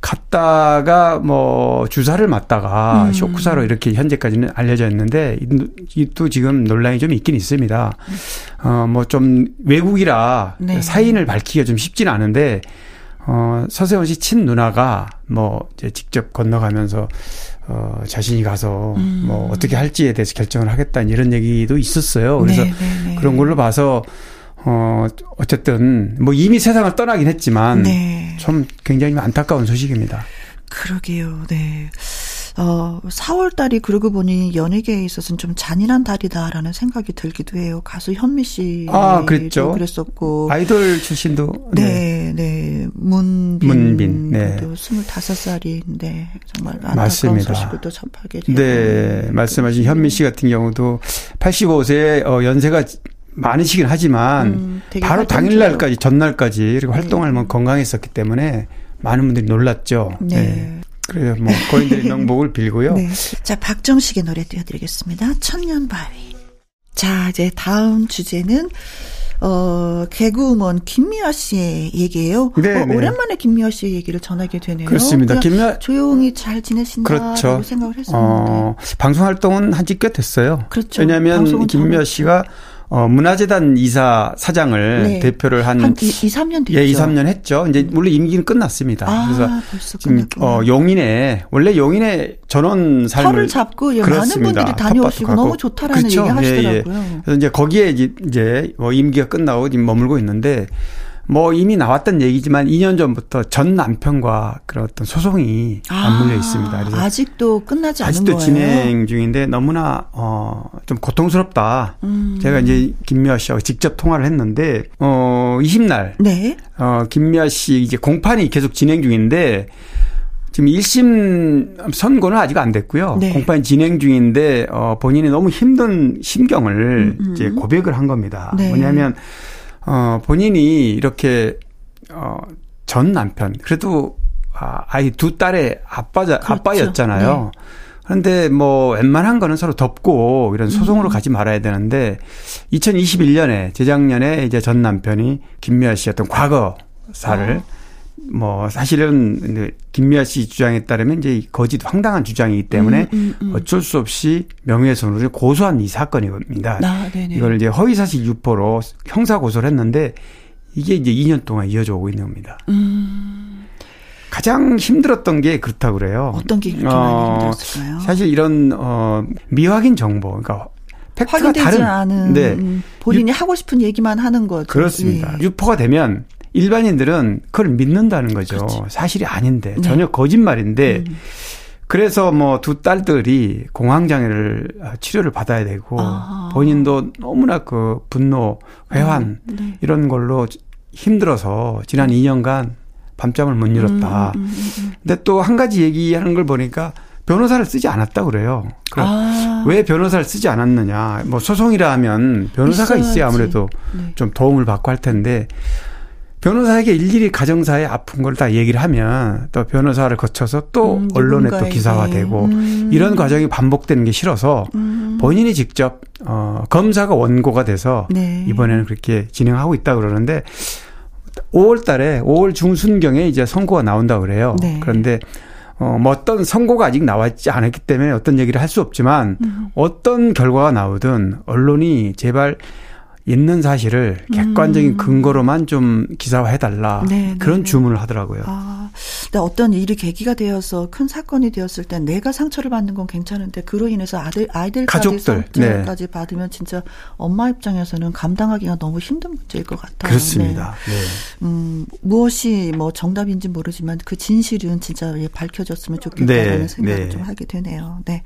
갔다가 뭐 주사를 맞다가 음. 쇼크사로 이렇게 현재까지는 알려져 있는데 또 지금 논란이 좀 있긴 있습니다. 어, 뭐 좀 외국이라 네. 사인을 밝히기가 좀 쉽지는 않은데 어, 서세원 씨 친 누나가 뭐 이제 직접 건너가면서 어, 자신이 가서 음. 뭐 어떻게 할지에 대해서 결정을 하겠다 이런 얘기도 있었어요. 그래서 네, 네, 네. 그런 걸로 봐서 어, 어쨌든 뭐 이미 세상을 떠나긴 했지만 네. 좀 굉장히 안타까운 소식입니다. 그러게요. 네. 어, 4월 달이 그러고 보니 연예계에 있어서는 좀 잔인한 달이다라는 생각이 들기도 해요. 가수 현미 씨. 아, 그랬죠. 그랬었고. 아이돌 출신도. 네, 네. 네. 문빈. 문빈. 네. 25살인데 정말 안타까운 소식을 또 접하게. 네. 말씀하신 현미 씨 같은 경우도 85세 어, 연세가 많으시긴 하지만 음, 바로 당일날까지 전날까지 그리고 활동을 네. 건강했었기 때문에 많은 분들이 놀랐죠. 네. 네. 그래요. 뭐 고인들의 명복을 빌고요. 네. 자, 박정식의 노래 띄워드리겠습니다. 천년바위. 자, 이제 다음 주제는 어, 개그우먼 김미화 씨의 얘기예요. 네, 어, 네. 오랜만에 김미화 씨의 얘기를 전하게 되네요. 그렇습니다. 김미화 조용히 잘 지내신다라고 그렇죠. 생각을 했었는데 어, 방송 활동은 한지 꽤 됐어요. 그렇죠. 왜냐하면 김미화 씨가 어, 문화재단 이사 사장을 네. 대표를 한, 한 2, 3년 됐죠. 예, 2, 3년 했죠. 이제 물론 임기는 끝났습니다. 아, 그래서 지금 어, 용인에 원래 용인에 전원 삶을 털을 잡고 예, 많은 분들이 다녀오시고 너무 좋다라는 그렇죠? 얘기 하시더라고요. 예, 예. 그래서 이제 거기에 이제 뭐 임기가 끝나고 지금 머물고 있는데 뭐 이미 나왔던 얘기지만 2년 전부터 전 남편과 그런 어떤 소송이 아, 맞물려 있습니다. 그래서 아직도 끝나지 않은 아직도 거예요. 진행 중인데 너무나 어좀 고통스럽다. 음. 제가 이제 김미아 씨하고 직접 통화를 했는데 어 20날 네. 어 김미아 씨 이제 공판이 계속 진행 중인데 지금 1심 선고는 아직 안 됐고요. 네. 공판 진행 중인데 어 본인이 너무 힘든 심경을 음, 음. 이제 고백을 한 겁니다. 네. 뭐냐면 어, 본인이 이렇게, 어, 전 남편, 그래도, 아, 아이 두 딸의 아빠자, 그렇죠. 아빠였잖아요. 네. 그런데 뭐 웬만한 거는 서로 덮고 이런 소송으로 음. 가지 말아야 되는데 2021년에 재작년에 이제 전 남편이 김미아 씨였던 과거사를 어. 뭐 사실은 김미아 씨 주장에 따르면 이제 거짓 황당한 주장이기 때문에 음, 음, 음. 어쩔 수 없이 명예훼손으로 고소한 이 사건입니다. 아, 이걸 이제 허위사실 유포로 형사 고소를 했는데 이게 이제 2년 동안 이어져 오고 있는 겁니다. 음. 가장 힘들었던 게 그렇다고 그래요. 어떤 게 그렇게 어, 많이 힘들었을까요? 사실 이런 어 미확인 정보, 그러니까 팩트가 다른 않은 네. 본인이 유, 하고 싶은 얘기만 하는 거죠. 그렇습니다. 예. 유포가 되면 일반인들은 그걸 믿는다는 거죠. 그렇지. 사실이 아닌데 네. 전혀 거짓말인데 음. 그래서 뭐 두 딸들이 공황장애를 아, 치료를 받아야 되고 아. 본인도 너무나 그 분노, 회환 네. 네. 이런 걸로 힘들어서 지난 2년간 밤잠을 못. 음, 음, 음, 음. 근데 또 한 가지 얘기하는 걸 보니까 변호사를 쓰지 않았다 그래요. 그러니까 아. 왜 변호사를 쓰지 않았느냐. 뭐 소송이라 하면 변호사가 있어야지. 있어야 아무래도 네. 좀 도움을 받고 할 텐데 변호사에게 일일이 가정사의 아픈 걸 다 얘기를 하면 또 변호사를 거쳐서 또 음, 언론에 또 기사화되고 음. 이런 과정이 반복되는 게 싫어서 음. 본인이 직접 어 검사가 원고가 돼서 네. 이번에는 그렇게 진행하고 있다 그러는데 5월 달에 5월 중순경에 이제 선고가 나온다 그래요. 네. 그런데 어, 뭐 어떤 선고가 아직 나왔지 않았기 때문에 어떤 얘기를 할 수 없지만 음. 어떤 결과가 나오든 언론이 제발 있는 사실을 객관적인 음. 근거로만 좀 기사화해달라 네, 네 그런 네. 주문을 하더라고요. 아, 근데 어떤 일이 계기가 되어서 큰 사건이 되었을 때 내가 상처를 받는 건 괜찮은데 그로 인해서 아들 아이들까지 가족들 상처까지 네. 받으면 진짜 엄마 입장에서는 감당하기가 너무 힘든 문제일 것 같아요. 그렇습니다. 네. 네. 음, 무엇이 뭐 정답인지 모르지만 그 진실은 진짜 밝혀졌으면 좋겠다는 네. 생각을 좀 하게 되네요. 네.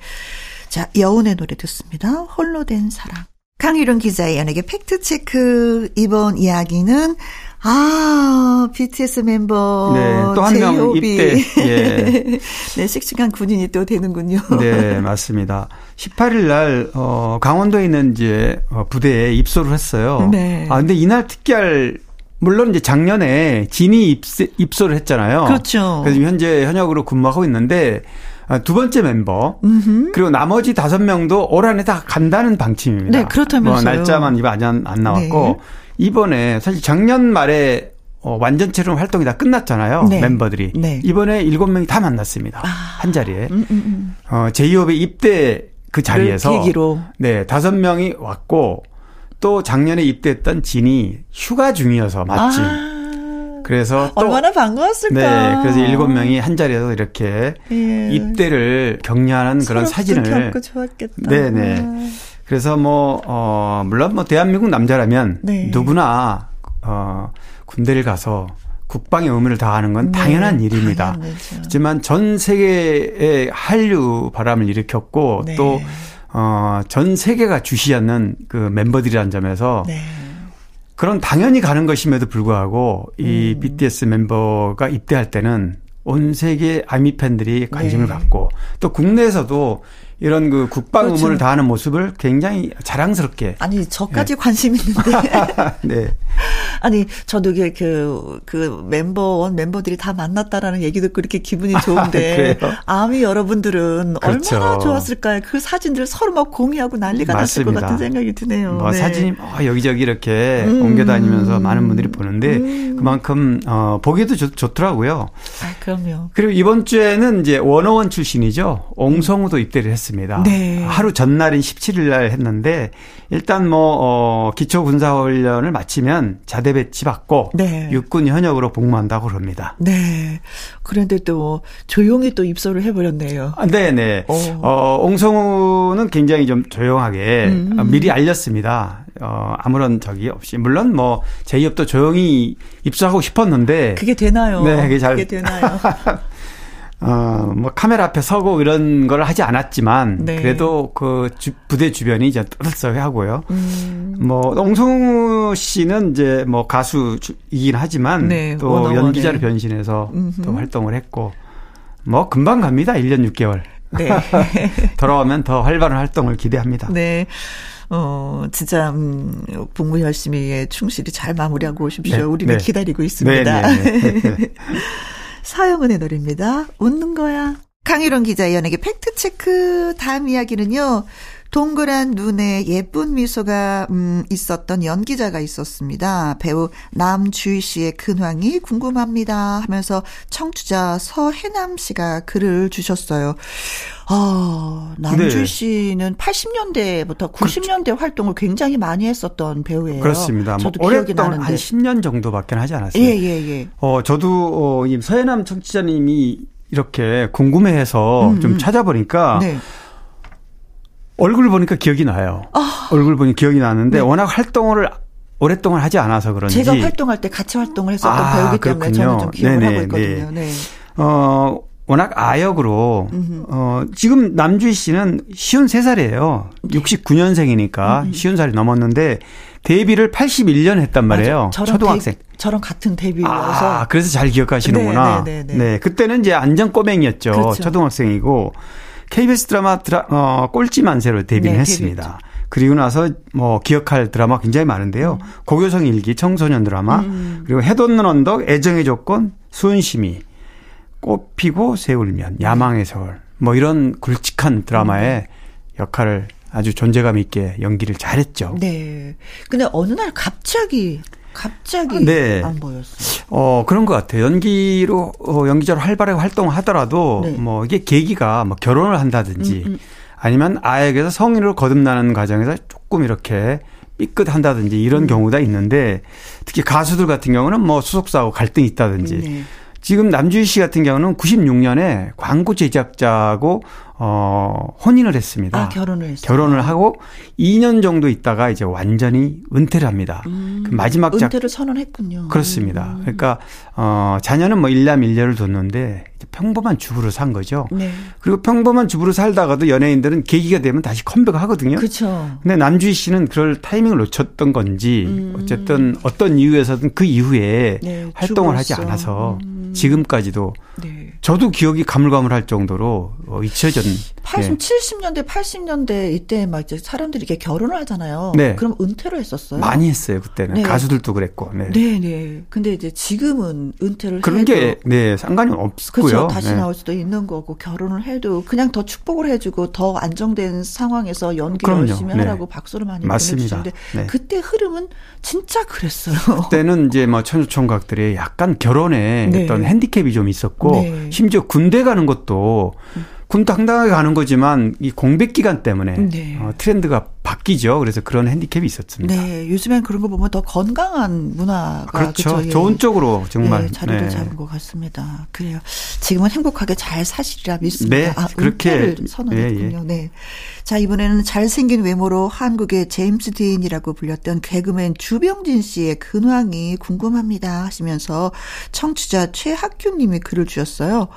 자, 여운의 노래 듣습니다. 홀로 된 사랑. 강유론 기자의 연예계 팩트체크 이번 이야기는 아, BTS 멤버. 네, 또 한 명 입대. 예. 네, 씩씩한 군인이 또 되는군요. 네, 맞습니다. 18일 날, 어, 강원도에 있는 이제 어, 부대에 입소를 했어요. 네. 아, 근데 이날 특별 물론 이제 작년에 진이 입소를 했잖아요. 그렇죠. 그래서 현재 현역으로 근무하고 있는데 아, 두 번째 멤버 음흠. 그리고 나머지 다섯 명도 올 한해 다 간다는 방침입니다. 네, 그렇다면서요. 뭐 날짜만 이번 안, 안 나왔고 네. 이번에 사실 작년 말에 어, 완전체로 활동이 다 끝났잖아요. 네. 멤버들이. 네. 이번에 일곱 명이 다 만났습니다. 아. 한 자리에. 음, 음, 음. 어, 제이홉의 입대 그 자리에서. 계기로. 네, 다섯 명이 왔고 또 작년에 입대했던 진이 휴가 중이어서 맞지. 아. 그래서 또 얼마나 반가웠을까. 네, 그래서 일곱 명이 한 자리에서 이렇게 예. 입대를 격려하는 그런 사진을. 좋았겠다. 네, 네. 그래서 뭐 어, 물론 뭐 대한민국 남자라면 네. 누구나 어, 군대를 가서 국방의 의무를 다하는 건 네, 당연한 일입니다. 당연하죠. 하지만 전 세계에 한류 바람을 일으켰고 네. 또 어, 전 세계가 주시하는 그 멤버들이라는 점에서 네. 그런 당연히 가는 것임에도 불구하고 이 음. BTS 멤버가 입대할 때는 온 세계 아미 팬들이 관심을 네. 갖고 또 국내에서도 이런 그 국방 그렇죠. 의무를 다하는 모습을 굉장히 자랑스럽게. 아니, 저까지 네. 관심 있는데. 네. 아니, 저도 이게 그, 그 멤버원 멤버들이 다 만났다라는 얘기 듣고 이렇게 기분이 좋은데. 아, 아미 여러분들은 그렇죠. 얼마나 좋았을까요? 그 사진들 서로 막 공유하고 난리가 맞습니다. 났을 것 같은 생각이 드네요. 뭐 네. 사진이 어, 여기저기 이렇게 음. 옮겨 다니면서 많은 분들이 보는데 음. 그만큼, 어, 보기도 좋, 좋더라고요. 아, 그럼요. 그리고 이번 주에는 이제 원어원 출신이죠. 옹성우도 입대를 했습니다. 했습니다. 네. 하루 전날인 17일 날 했는데 일단 뭐 어, 기초 군사 훈련을 마치면 자대 배치 받고 네. 육군 현역으로 복무한다고 그럽니다. 네. 그런데 또 조용히 또 입소를 해 버렸네요. 아, 네, 네. 어, 옹성우는 굉장히 좀 조용하게 음. 미리 알렸습니다. 어, 아무런 적이 없이. 물론 뭐, 제이업도 조용히 입수하고 싶었는데. 그게 되나요? 네, 그게 잘. 그게 되나요? 어, 뭐 카메라 앞에 서고 이런 걸 하지 않았지만 네. 그래도 그 주, 부대 주변이 이제 떠들썩해 하고요. 음. 뭐 옹성우 씨는 이제 뭐 가수이긴 하지만 네, 또 원어원에. 연기자로 변신해서 음흠. 또 활동을 했고 뭐 금방 갑니다. 1년 6개월. 네. 돌아오면 더 활발한 활동을 기대합니다. 네. 어, 진짜, 음, 복무 열심히 충실히 잘 마무리하고 오십시오. 네, 우리는 네. 기다리고 있습니다. 사영은의 노래입니다. 웃는 거야. 강희론 기자의 연예계 팩트체크 다음 이야기는요. 동그란 눈에 예쁜 미소가 음, 있었던 연기자가 있었습니다. 배우 남주희 씨의 근황이 궁금합니다 하면서 청취자 서해남 씨가 글을 주셨어요. 아, 남주희 네. 씨는 80년대부터 90년대 그렇죠. 활동을 굉장히 많이 했었던 배우예요. 그렇습니다. 뭐 저도 뭐 기억이 나는데 한 10년 정도밖에 하지 않았어요. 예, 예, 예. 어, 저도 어, 이 서해남 청취자님이 이렇게 궁금해해서 음, 좀 음. 찾아보니까 네. 얼굴 보니까 기억이 나요. 아. 얼굴 보니 기억이 나는데 네. 워낙 활동을 오랫동안 하지 않아서 그런지 제가 활동할 때 같이 활동을 했었던 아, 배우기 때문에 그렇군요. 저는 좀 기억을 네네, 하고 있거든요. 네. 네. 어 워낙 아역으로 어 지금 남주희 씨는 쉬운 3살이에요. 69년생이니까 쉬운 살이 넘었는데 데뷔를 81년 했단 말이에요. 저랑 초등학생. 데, 저랑 같은 데뷔여서. 아, 그래서 잘 기억하시는구나. 네, 네, 네, 네. 네 그때는 이제 안전 꼬맹이였죠. 그렇죠. 초등학생이고 KBS 드라마 드라, 어, 꼴찌 만세로 데뷔를 네, 했습니다. 데뷔 그리고 나서 뭐 기억할 드라마 굉장히 많은데요. 음. 고교성 일기, 청소년 드라마, 음. 그리고 해돋는 언덕, 애정의 조건, 수은심이, 꽃피고 새울면, 야망의 서울, 뭐 이런 굵직한 드라마에 음. 역할을 아주 존재감 있게 연기를 잘했죠. 네. 근데 어느 날 갑자기 갑자기 네. 안 보였어요. 어 그런 것 같아요. 연기로 어, 연기자로 활발하게 활동하더라도 네. 뭐 이게 계기가 뭐 결혼을 한다든지 음, 음. 아니면 아에게서 성인으로 거듭나는 과정에서 조금 이렇게 삐끗한다든지 이런 음. 경우가 있는데 특히 가수들 같은 경우는 뭐 수속사하고 갈등이 있다든지 네. 지금 남주희 씨 같은 경우는 96년에 광고 제작자고 어, 혼인을 했습니다. 아, 결혼을 했어요. 결혼을 하고 2년 정도 있다가 이제 완전히 은퇴를 합니다. 음, 그 마지막 작 은퇴를 선언했군요. 그렇습니다. 음. 그러니까 어, 자녀는 뭐 일남 일녀를 뒀는데 평범한 주부로 산 거죠. 네. 그리고 평범한 주부로 살다가도 연예인들은 계기가 되면 다시 컴백을 하거든요. 그렇죠. 근데 남주희 씨는 그럴 타이밍을 놓쳤던 건지 음. 어쨌든 어떤 이유에서든 그 이후에 네, 활동을. 하지 않아서 음. 지금까지도 네. 저도 기억이 가물가물할 정도로 어, 잊혀졌 80, 네. 70년대, 80년대 이때 막 이제 사람들이 이렇게 결혼을 하잖아요. 네. 그럼 은퇴를 했었어요. 많이 했어요 그때는 네. 가수들도 그랬고. 네. 네, 네. 근데 이제 지금은 은퇴를 그런 게 네, 상관이 없고요. 그렇죠. 다시 네. 나올 수도 있는 거고 결혼을 해도 그냥 더 축복을 해주고 더 안정된 상황에서 연기 그럼요. 열심히 네. 하라고 박수를 많이 맞습니다. 보내주시는데 네. 그때 흐름은 진짜 그랬어요. 그때는 이제 뭐 천주총각들이 약간 결혼에 어떤 핸디캡이 좀 있었고 심지어 군대 가는 것도 음. 군 당당하게 가는 거지만 이 공백 기간 때문에 네. 어, 트렌드가 바뀌죠. 그래서 그런 핸디캡이 있었습니다. 네, 요즘엔 그런 거 보면 더 건강한 문화가 그렇죠. 그렇죠? 좋은 쪽으로 정말 네, 자리를 네. 잡은 것 같습니다. 그래요. 지금은 행복하게 잘 사시리라 믿습니다. 네, 아, 그렇게 선언했군요. 예, 예. 네. 자 이번에는 잘생긴 외모로 한국의 제임스 딘이라고 불렸던 개그맨 주병진 씨의 근황이 궁금합니다 하시면서 청취자 최학규님이 글을 주셨어요.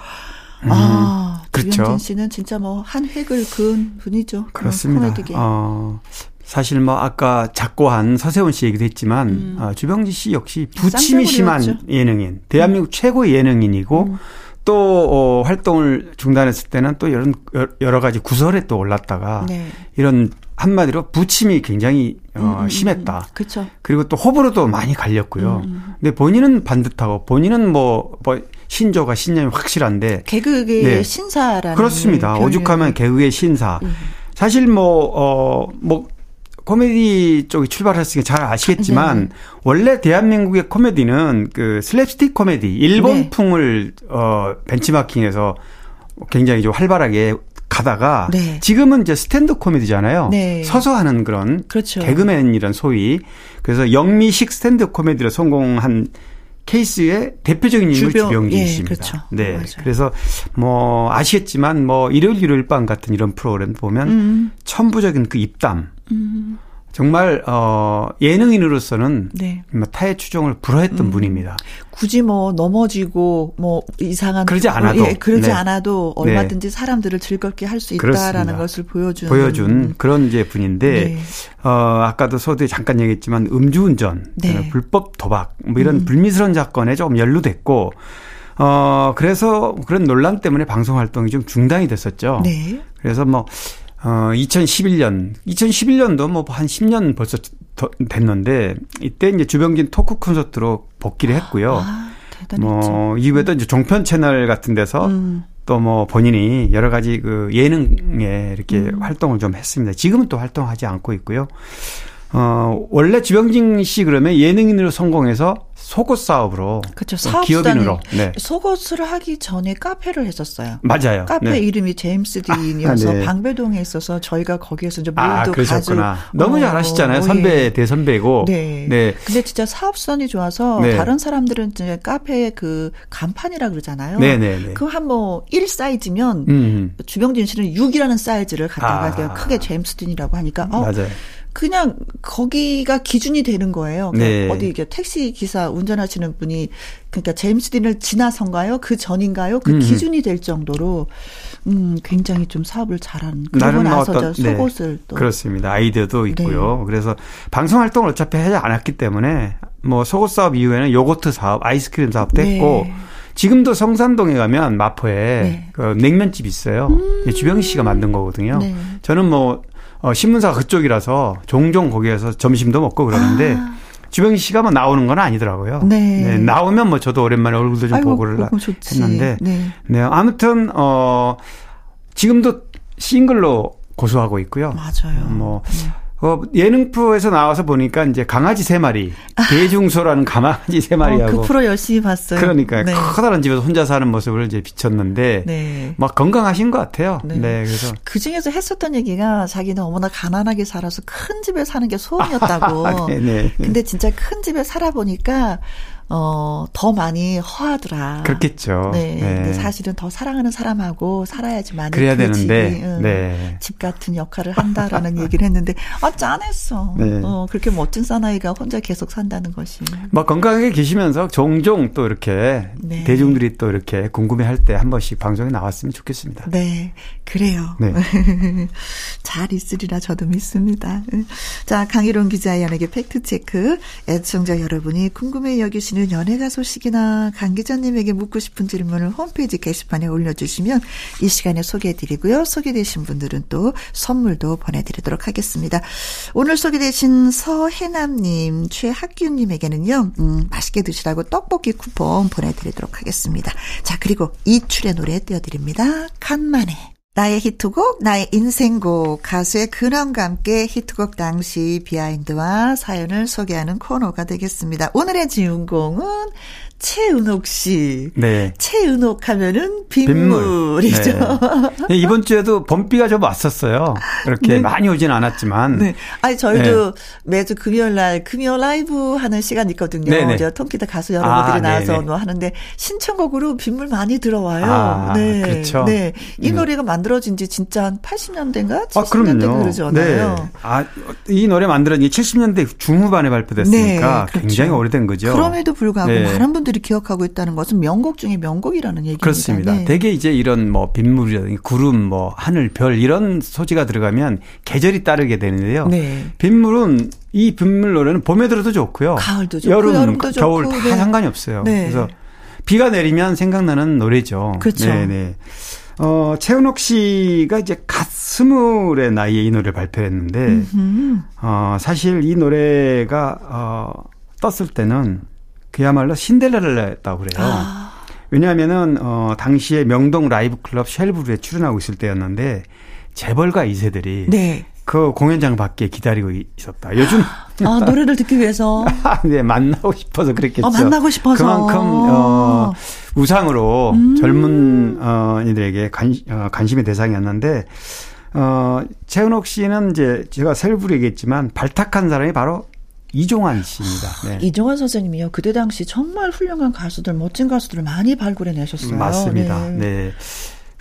음, 아, 그렇죠. 유현진 씨는 진짜 뭐 한 획을 그은 분이죠. 그렇습니다. 어, 사실 뭐 아까 작고한 서세원 씨 얘기도 했지만 음. 어, 주병지 씨 역시 부침이 심한 예능인, 대한민국 음. 최고의 예능인이고 음. 또 어, 활동을 중단했을 때는 또 이런 여러 가지 구설에 또 올랐다가 네. 이런 한마디로 부침이 굉장히 어, 음, 음, 음. 심했다. 그렇죠. 그리고 또 호불호도 많이 갈렸고요. 음. 근데 본인은 반듯하고 본인은 뭐, 뭐 신조가 신념이 확실한데 개그의 네. 신사라는 그렇습니다. 오죽하면 개그의 신사. 음. 사실 뭐 어 뭐 코미디 쪽이 출발했으니까 잘 아시겠지만 네. 원래 대한민국의 코미디는 그 슬랩스틱 코미디 일본풍을 네. 어 벤치마킹해서 굉장히 좀 활발하게 가다가 네. 지금은 이제 스탠드 코미디잖아요. 네. 서서 하는 그런 그렇죠. 개그맨이란 소위 그래서 영미식 스탠드 코미디로 성공한 케이스의 대표적인 인물 주병, 주병진 예, 씨입니다. 그렇죠. 네. 맞아요. 그래서 뭐 아시겠지만 뭐 일요일 일요일 밤 같은 이런 프로그램 보면 음. 천부적인 그 입담. 음. 정말 어 예능인으로서는 네. 타의 추종을 불허했던 음. 분입니다. 굳이 뭐 넘어지고 뭐 이상한 그러지 않아도 예, 그러지 네. 않아도 네. 얼마든지 네. 사람들을 즐겁게 할 수 있다라는 것을 보여준 보여준 음. 그런 이제 분인데 네. 어 아까도 서두에 잠깐 얘기했지만 음주운전, 네. 불법 도박 뭐 이런 음. 불미스러운 사건에 조금 연루됐고 어 그래서 그런 논란 때문에 방송 활동이 좀 중단이 됐었죠. 네. 그래서 뭐 어, 2011년, 2011년도 뭐 한 10년 벌써 됐는데 이때 이제 주병진 토크 콘서트로 복귀를 했고요. 아, 뭐 이후에도 이제 종편 채널 같은 데서 음. 또뭐 본인이 여러 가지 그 예능에 이렇게 음. 활동을 좀 했습니다. 지금은 또 활동하지 않고 있고요. 어, 원래 주병진 씨 그러면 예능인으로 성공해서 속옷 사업으로 그렇죠. 사업 기업인으로 네. 속옷을 하기 전에 카페를 했었어요. 맞아요. 카페 네. 이름이 제임스 딘이어서 아, 네. 방배동에 있어서 저희가 거기에서 이제 물도 아, 가지고 너무 어, 잘하시잖아요. 선배 예. 대선배고. 네. 네. 근데 진짜 사업선이 좋아서 네. 다른 사람들은 이제 카페 그 간판이라 그러잖아요. 네, 네, 네. 그한뭐 1 사이즈면 음. 주병진 씨는 6이라는 사이즈를 갖다가 아. 크게 제임스 딘이라고 하니까 어, 맞아요. 그냥 거기가 기준이 되는 거예요. 네. 어디 이게 택시 기사 운전하시는 분이 그러니까 제임스 딘을 지나선가요? 그 전인가요? 그 음. 기준이 될 정도로 음 굉장히 좀 사업을 잘하는 그러고 나서 어떤, 속옷을 네. 또 그렇습니다. 아이디어도 네. 있고요. 네. 그래서 방송 활동을 어차피 하지 않았기 때문에 뭐 속옷 사업 이후에는 요거트 사업, 아이스크림 사업도 네. 했고 지금도 성산동에 가면 마포에 네. 그 냉면집 있어요. 음. 주병희 씨가 만든 거거든요. 네. 저는 뭐 어, 신문사가 그쪽이라서 종종 거기에서 점심도 먹고 그러는데 아. 주병희 씨가 뭐 나오는 건 아니더라고요. 네. 네. 나오면 뭐 저도 오랜만에 얼굴도 좀 아이고, 보고를 했는데. 네. 네. 아무튼, 어, 지금도 싱글로 고수하고 있고요. 맞아요. 뭐, 네. 어, 예능 프로에서 나와서 보니까 이제 강아지 세 마리, 아. 대중소라는 강아지 세 마리하고. 어, 그 프로 열심히 봤어요. 그러니까 네. 커다란 집에서 혼자 사는 모습을 이제 비쳤는데, 네. 막 건강하신 것 같아요. 네. 네 그래서 그 중에서 했었던 얘기가 자기는 너무나 가난하게 살아서 큰 집에 사는 게 소원이었다고. 네네. 네. 근데 진짜 큰 집에 살아보니까 어, 더 많이 허하더라. 그렇겠죠. 네. 네. 근데 사실은 더 사랑하는 사람하고 살아야지만. 그래야 그 되는데. 집이, 응, 네. 집 같은 역할을 한다라는 얘기를 했는데, 아, 짠했어. 네. 어, 그렇게 멋진 사나이가 혼자 계속 산다는 것이. 뭐 건강하게 계시면서 종종 또 이렇게 네. 대중들이 또 이렇게 궁금해 할 때 한 번씩 방송에 나왔으면 좋겠습니다. 네. 그래요. 네. 잘 있으리라 저도 믿습니다. 자, 강희론 기자의 연예계 팩트체크. 애청자 여러분이 궁금해 여기시는 있는 연예가 소식이나 강 기자님에게 묻고 싶은 질문을 홈페이지 게시판에 올려주시면 이 시간에 소개해드리고요. 소개되신 분들은 또 선물도 보내드리도록 하겠습니다. 오늘 소개되신 서해남님, 최학규님에게는요, 음, 맛있게 드시라고 떡볶이 쿠폰 보내드리도록 하겠습니다. 자, 그리고 이출의 노래 띄워드립니다. 간만에. 나의 히트곡, 나의 인생곡, 가수의 근황과 함께 히트곡 당시 비하인드와 사연을 소개하는 코너가 되겠습니다. 오늘의 주인공은 최은옥 씨. 네. 최은옥 하면은 빗물이죠. 빗물. 네. 이번 주에도 범비가 좀 왔었어요. 그렇게 네. 많이 오진 않았지만. 네. 아니, 저희도 네. 매주 금요일 날 금요 라이브 하는 시간 있거든요. 네네. 저 통기타 가수 여러분들이 아, 나와서 뭐 하는데 신청곡으로 빗물 많이 들어와요. 아, 네. 그렇죠. 네. 이 네. 노래가 만들어진 지 진짜 한 80년대인가? 70년대 아, 그러잖아요. 네. 아, 이 노래 만들어진 게 70년대 중후반에 발표됐으니까 네, 그렇죠. 굉장히 오래된 거죠. 그럼에도 불구하고 많은 분들 이 사람들이 기억하고 있다는 것은 명곡 중에 명곡이라는 얘기입니다. 그렇습니다. 네. 대개 이제 이런 뭐 빗물이라든지 구름, 뭐 하늘, 별 이런 소지가 들어가면 계절이 따르게 되는데요. 네. 빗물은 이 빗물 노래는 봄에 들어도 좋고요. 가을도 좋고 여름, 여름도 겨울 좋고, 다 네. 상관이 없어요. 네. 그래서 비가 내리면 생각나는 노래죠. 그렇죠. 네네. 네. 어, 최은옥 씨가 이제 갓 스물의 나이에 이 노래를 발표했는데, 어, 사실 이 노래가, 어, 떴을 때는 그야말로 신데렐라였다고 그래요. 아. 왜냐하면은 어 당시에 명동 라이브 클럽 쉘브루에 출연하고 있을 때였는데 재벌가 2세들이 네. 그 공연장 밖에 기다리고 있었다. 요즘 아 노래를 듣기 위해서 네 만나고 싶어서 그랬겠죠. 아, 만나고 싶어서 그만큼 어 우상으로 음. 젊은 어 이들에게 관, 어, 관심의 대상이었는데 어 최은옥 씨는 이제 제가 셀브로 얘기했지만 발탁한 사람이 바로 이종환 씨입니다. 네. 이종환 선생님이요. 그때 당시 정말 훌륭한 가수들, 멋진 가수들을 많이 발굴해 내셨어요. 맞습니다. 네. 네.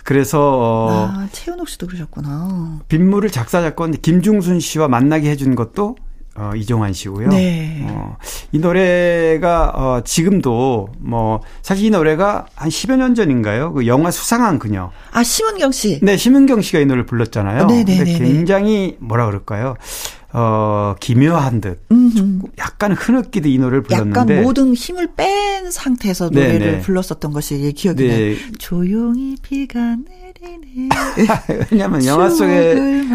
그래서 어, 아, 최현옥 씨도 그러셨구나. 빗물을 작사 작곡 김중순 씨와 만나게 해준 것도 어, 이종환 씨고요. 네. 어, 이 노래가 어, 지금도 뭐 사실 이 노래가 한 10여 년 전인가요? 그 영화 수상한 그녀. 아 심은경 씨. 네, 심은경 씨가 이 노래를 불렀잖아요. 네, 네, 네. 굉장히 뭐라 그럴까요? 어, 기묘한 듯 음흠. 약간 흐느끼듯 이 노래를 불렀는데 약간 모든 힘을 뺀 상태에서 노래를 네네. 불렀었던 것이 기억이 네. 나요. 조용히 비가 내리네. 왜냐하면 영화 속에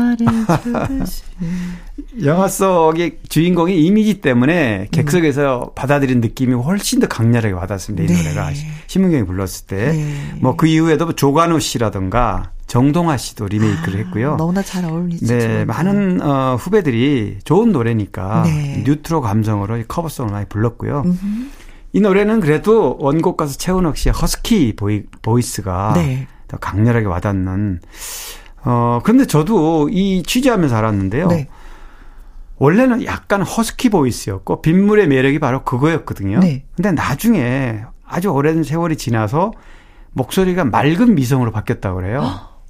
영화 속의 주인공의 이미지 때문에 객석에서 음. 받아들인 느낌이 훨씬 더 강렬하게 와닿습니다. 이 네. 노래가 신문경이 불렀을 때. 네. 뭐그 이후에도 조관우 씨라든가 정동아 씨도 리메이크를 아, 했고요. 너무나 잘 어울리죠. 네, 많은 어, 후배들이 좋은 노래니까 네. 뉴트로 감성으로 커버송을 많이 불렀고요. 음흠. 이 노래는 그래도 원곡 가수 채은옥 씨의 허스키 보이, 보이스가 네. 더 강렬하게 와닿는. 어, 그런데 저도 이 취재하면서 알았는데요. 네. 원래는 약간 허스키 보이스였고 빗물의 매력이 바로 그거였거든요. 네. 근데 나중에 아주 오랜 세월이 지나서 목소리가 맑은 미성으로 바뀌었다고 그래요.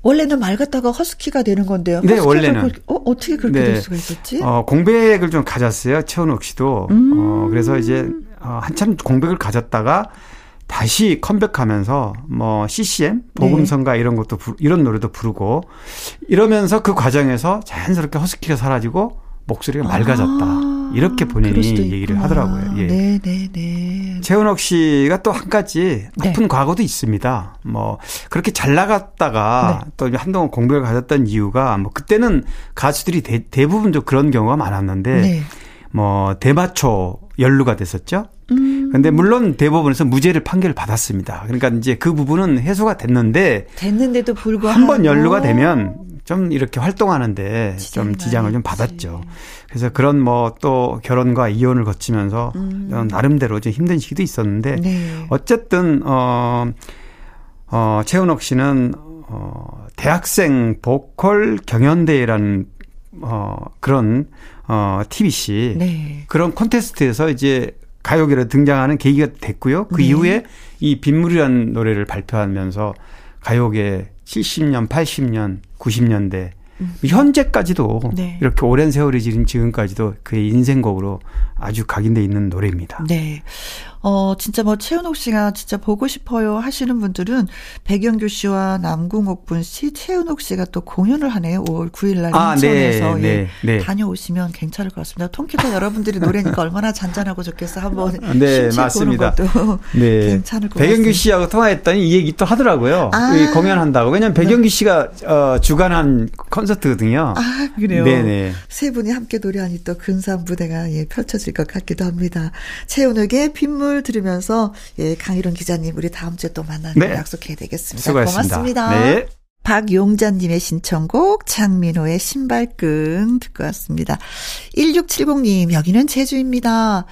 원래는 맑았다가 허스키가 되는 건데요. 네, 원래는. 어, 어떻게 그렇게 네. 될 수가 있었지? 어, 공백을 좀 가졌어요. 최원욱 씨도. 음. 어, 그래서 이제 어, 한참 공백을 가졌다가 다시 컴백하면서 뭐 CCM, 복음성가 네. 이런 것도 부, 이런 노래도 부르고 이러면서 그 과정에서 자연스럽게 허스키가 사라지고 목소리가 맑아졌다. 아, 이렇게 본인이 얘기를 하더라고요. 예. 네, 네, 네. 최은옥 씨가 또 한 가지 나쁜 네. 과거도 있습니다. 뭐 그렇게 잘 나갔다가 네. 또 한동안 공백을 가졌던 이유가 뭐 그때는 가수들이 대, 부분좀 그런 경우가 많았는데 네. 뭐 대마초 연루가 됐었죠. 음. 근데 물론 대법원에서 무죄를 판결을 받았습니다. 그러니까 이제 그 부분은 해소가 됐는데 됐는데도 불구하고 한 번 연루가 되면 좀 이렇게 활동하는데 좀 지장을 좀 받았죠. 그래서 그런 뭐 또 결혼과 이혼을 거치면서 음. 나름대로 좀 힘든 시기도 있었는데 네. 어쨌든 어, 어, 최은옥 씨는 어, 대학생 보컬 경연대회라는 어, 그런 어, TBC 네. 그런 콘테스트에서 이제 가요계로 등장하는 계기가 됐고요. 그 네. 이후에 이 빗물이라는 노래를 발표하면서 가요계 70년, 80년, 90년대 음. 현재까지도 네. 이렇게 오랜 세월이 지른 지금까지도 그의 인생곡으로 아주 각인돼 있는 노래입니다. 네. 어, 진짜 뭐 최은옥 씨가 진짜 보고 싶어요 하시는 분들은 백영규 씨와 남궁옥분 씨, 최은옥 씨가 또 공연을 하네요. 5월 9일 날 아, 인천에서 네, 예, 네, 네. 다녀오시면 괜찮을 것 같습니다. 통키타 여러분들이 노래니까 얼마나 잔잔하고 좋겠어 한번 네, 맞습니다. 네. 괜찮을 것 백영규 씨하고 통화했더니 이 얘기 또 하더라고요. 아. 공연한다고. 왜냐면 백영규 씨가 어, 주관한 콘서트거든요. 아, 그래요. 네네. 세 분이 함께 노래하니 또 근사한 무대가 예, 펼쳐질 것 같기도 합니다. 최은옥의 빗물 을 들으면서 예, 강희론 기자님 우리 다음 주에 또 만나는 네. 약속해야 되겠습니다. 수고하셨습니다. 고맙습니다. 네. 박용자님의 신청곡 장민호의 신발끈 듣고 왔습니다. 1670님 여기는 제주입니다.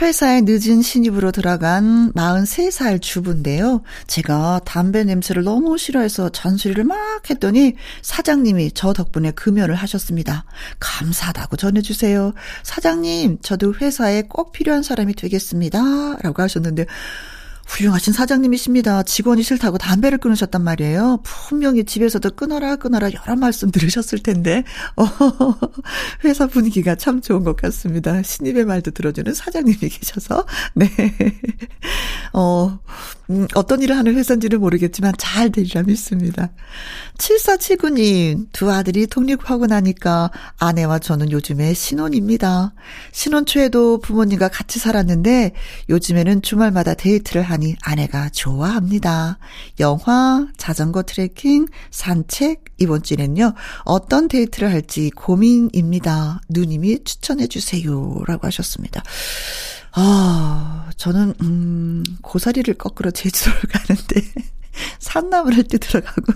회사에 늦은 신입으로 들어간 43살 주부인데요. 제가 담배 냄새를 너무 싫어해서 잔소리를 막 했더니 사장님이 저 덕분에 금연을 하셨습니다. 감사하다고 전해주세요. 사장님, 저도 회사에 꼭 필요한 사람이 되겠습니다. 라고 하셨는데, 훌륭하신 사장님이십니다. 직원이 싫다고 담배를 끊으셨단 말이에요. 분명히 집에서도 끊어라 끊어라 여러 말씀 들으셨을 텐데 어, 회사 분위기가 참 좋은 것 같습니다. 신입의 말도 들어주는 사장님이 계셔서 네. 어, 음, 어떤 일을 하는 회사인지는 모르겠지만 잘 되리라 믿습니다. 7479님, 두 아들이 독립하고 나니까 아내와 저는 요즘에 신혼입니다. 신혼 초에도 부모님과 같이 살았는데 요즘에는 주말마다 데이트를 하니 아내가 좋아합니다. 영화, 자전거 트레킹, 산책, 이번 주에는요, 어떤 데이트를 할지 고민입니다. 누님이 추천해 주세요. 라고 하셨습니다. 아, 저는, 음, 고사리를 꺾으러 제주도를 가는데, 산나물 할때 들어가고,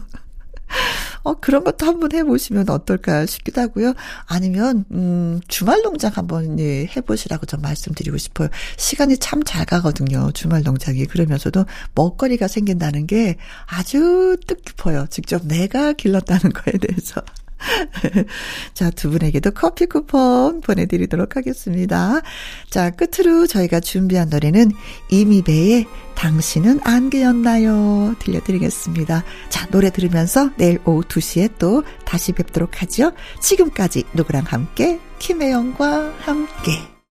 어, 그런 것도 한번 해보시면 어떨까 싶기도 하고요. 아니면, 음, 주말 농장 한번 예, 해보시라고 좀 말씀드리고 싶어요. 시간이 참 잘 가거든요. 주말 농장이. 그러면서도 먹거리가 생긴다는 게 아주 뜻깊어요. 직접 내가 길렀다는 거에 대해서. 자, 두 분에게도 커피 쿠폰 보내드리도록 하겠습니다. 자, 끝으로 저희가 준비한 노래는 이미배의 당신은 안개였나요? 들려드리겠습니다. 자, 노래 들으면서 내일 오후 2시에 또 다시 뵙도록 하죠. 지금까지 누구랑 함께, 김혜영과 함께.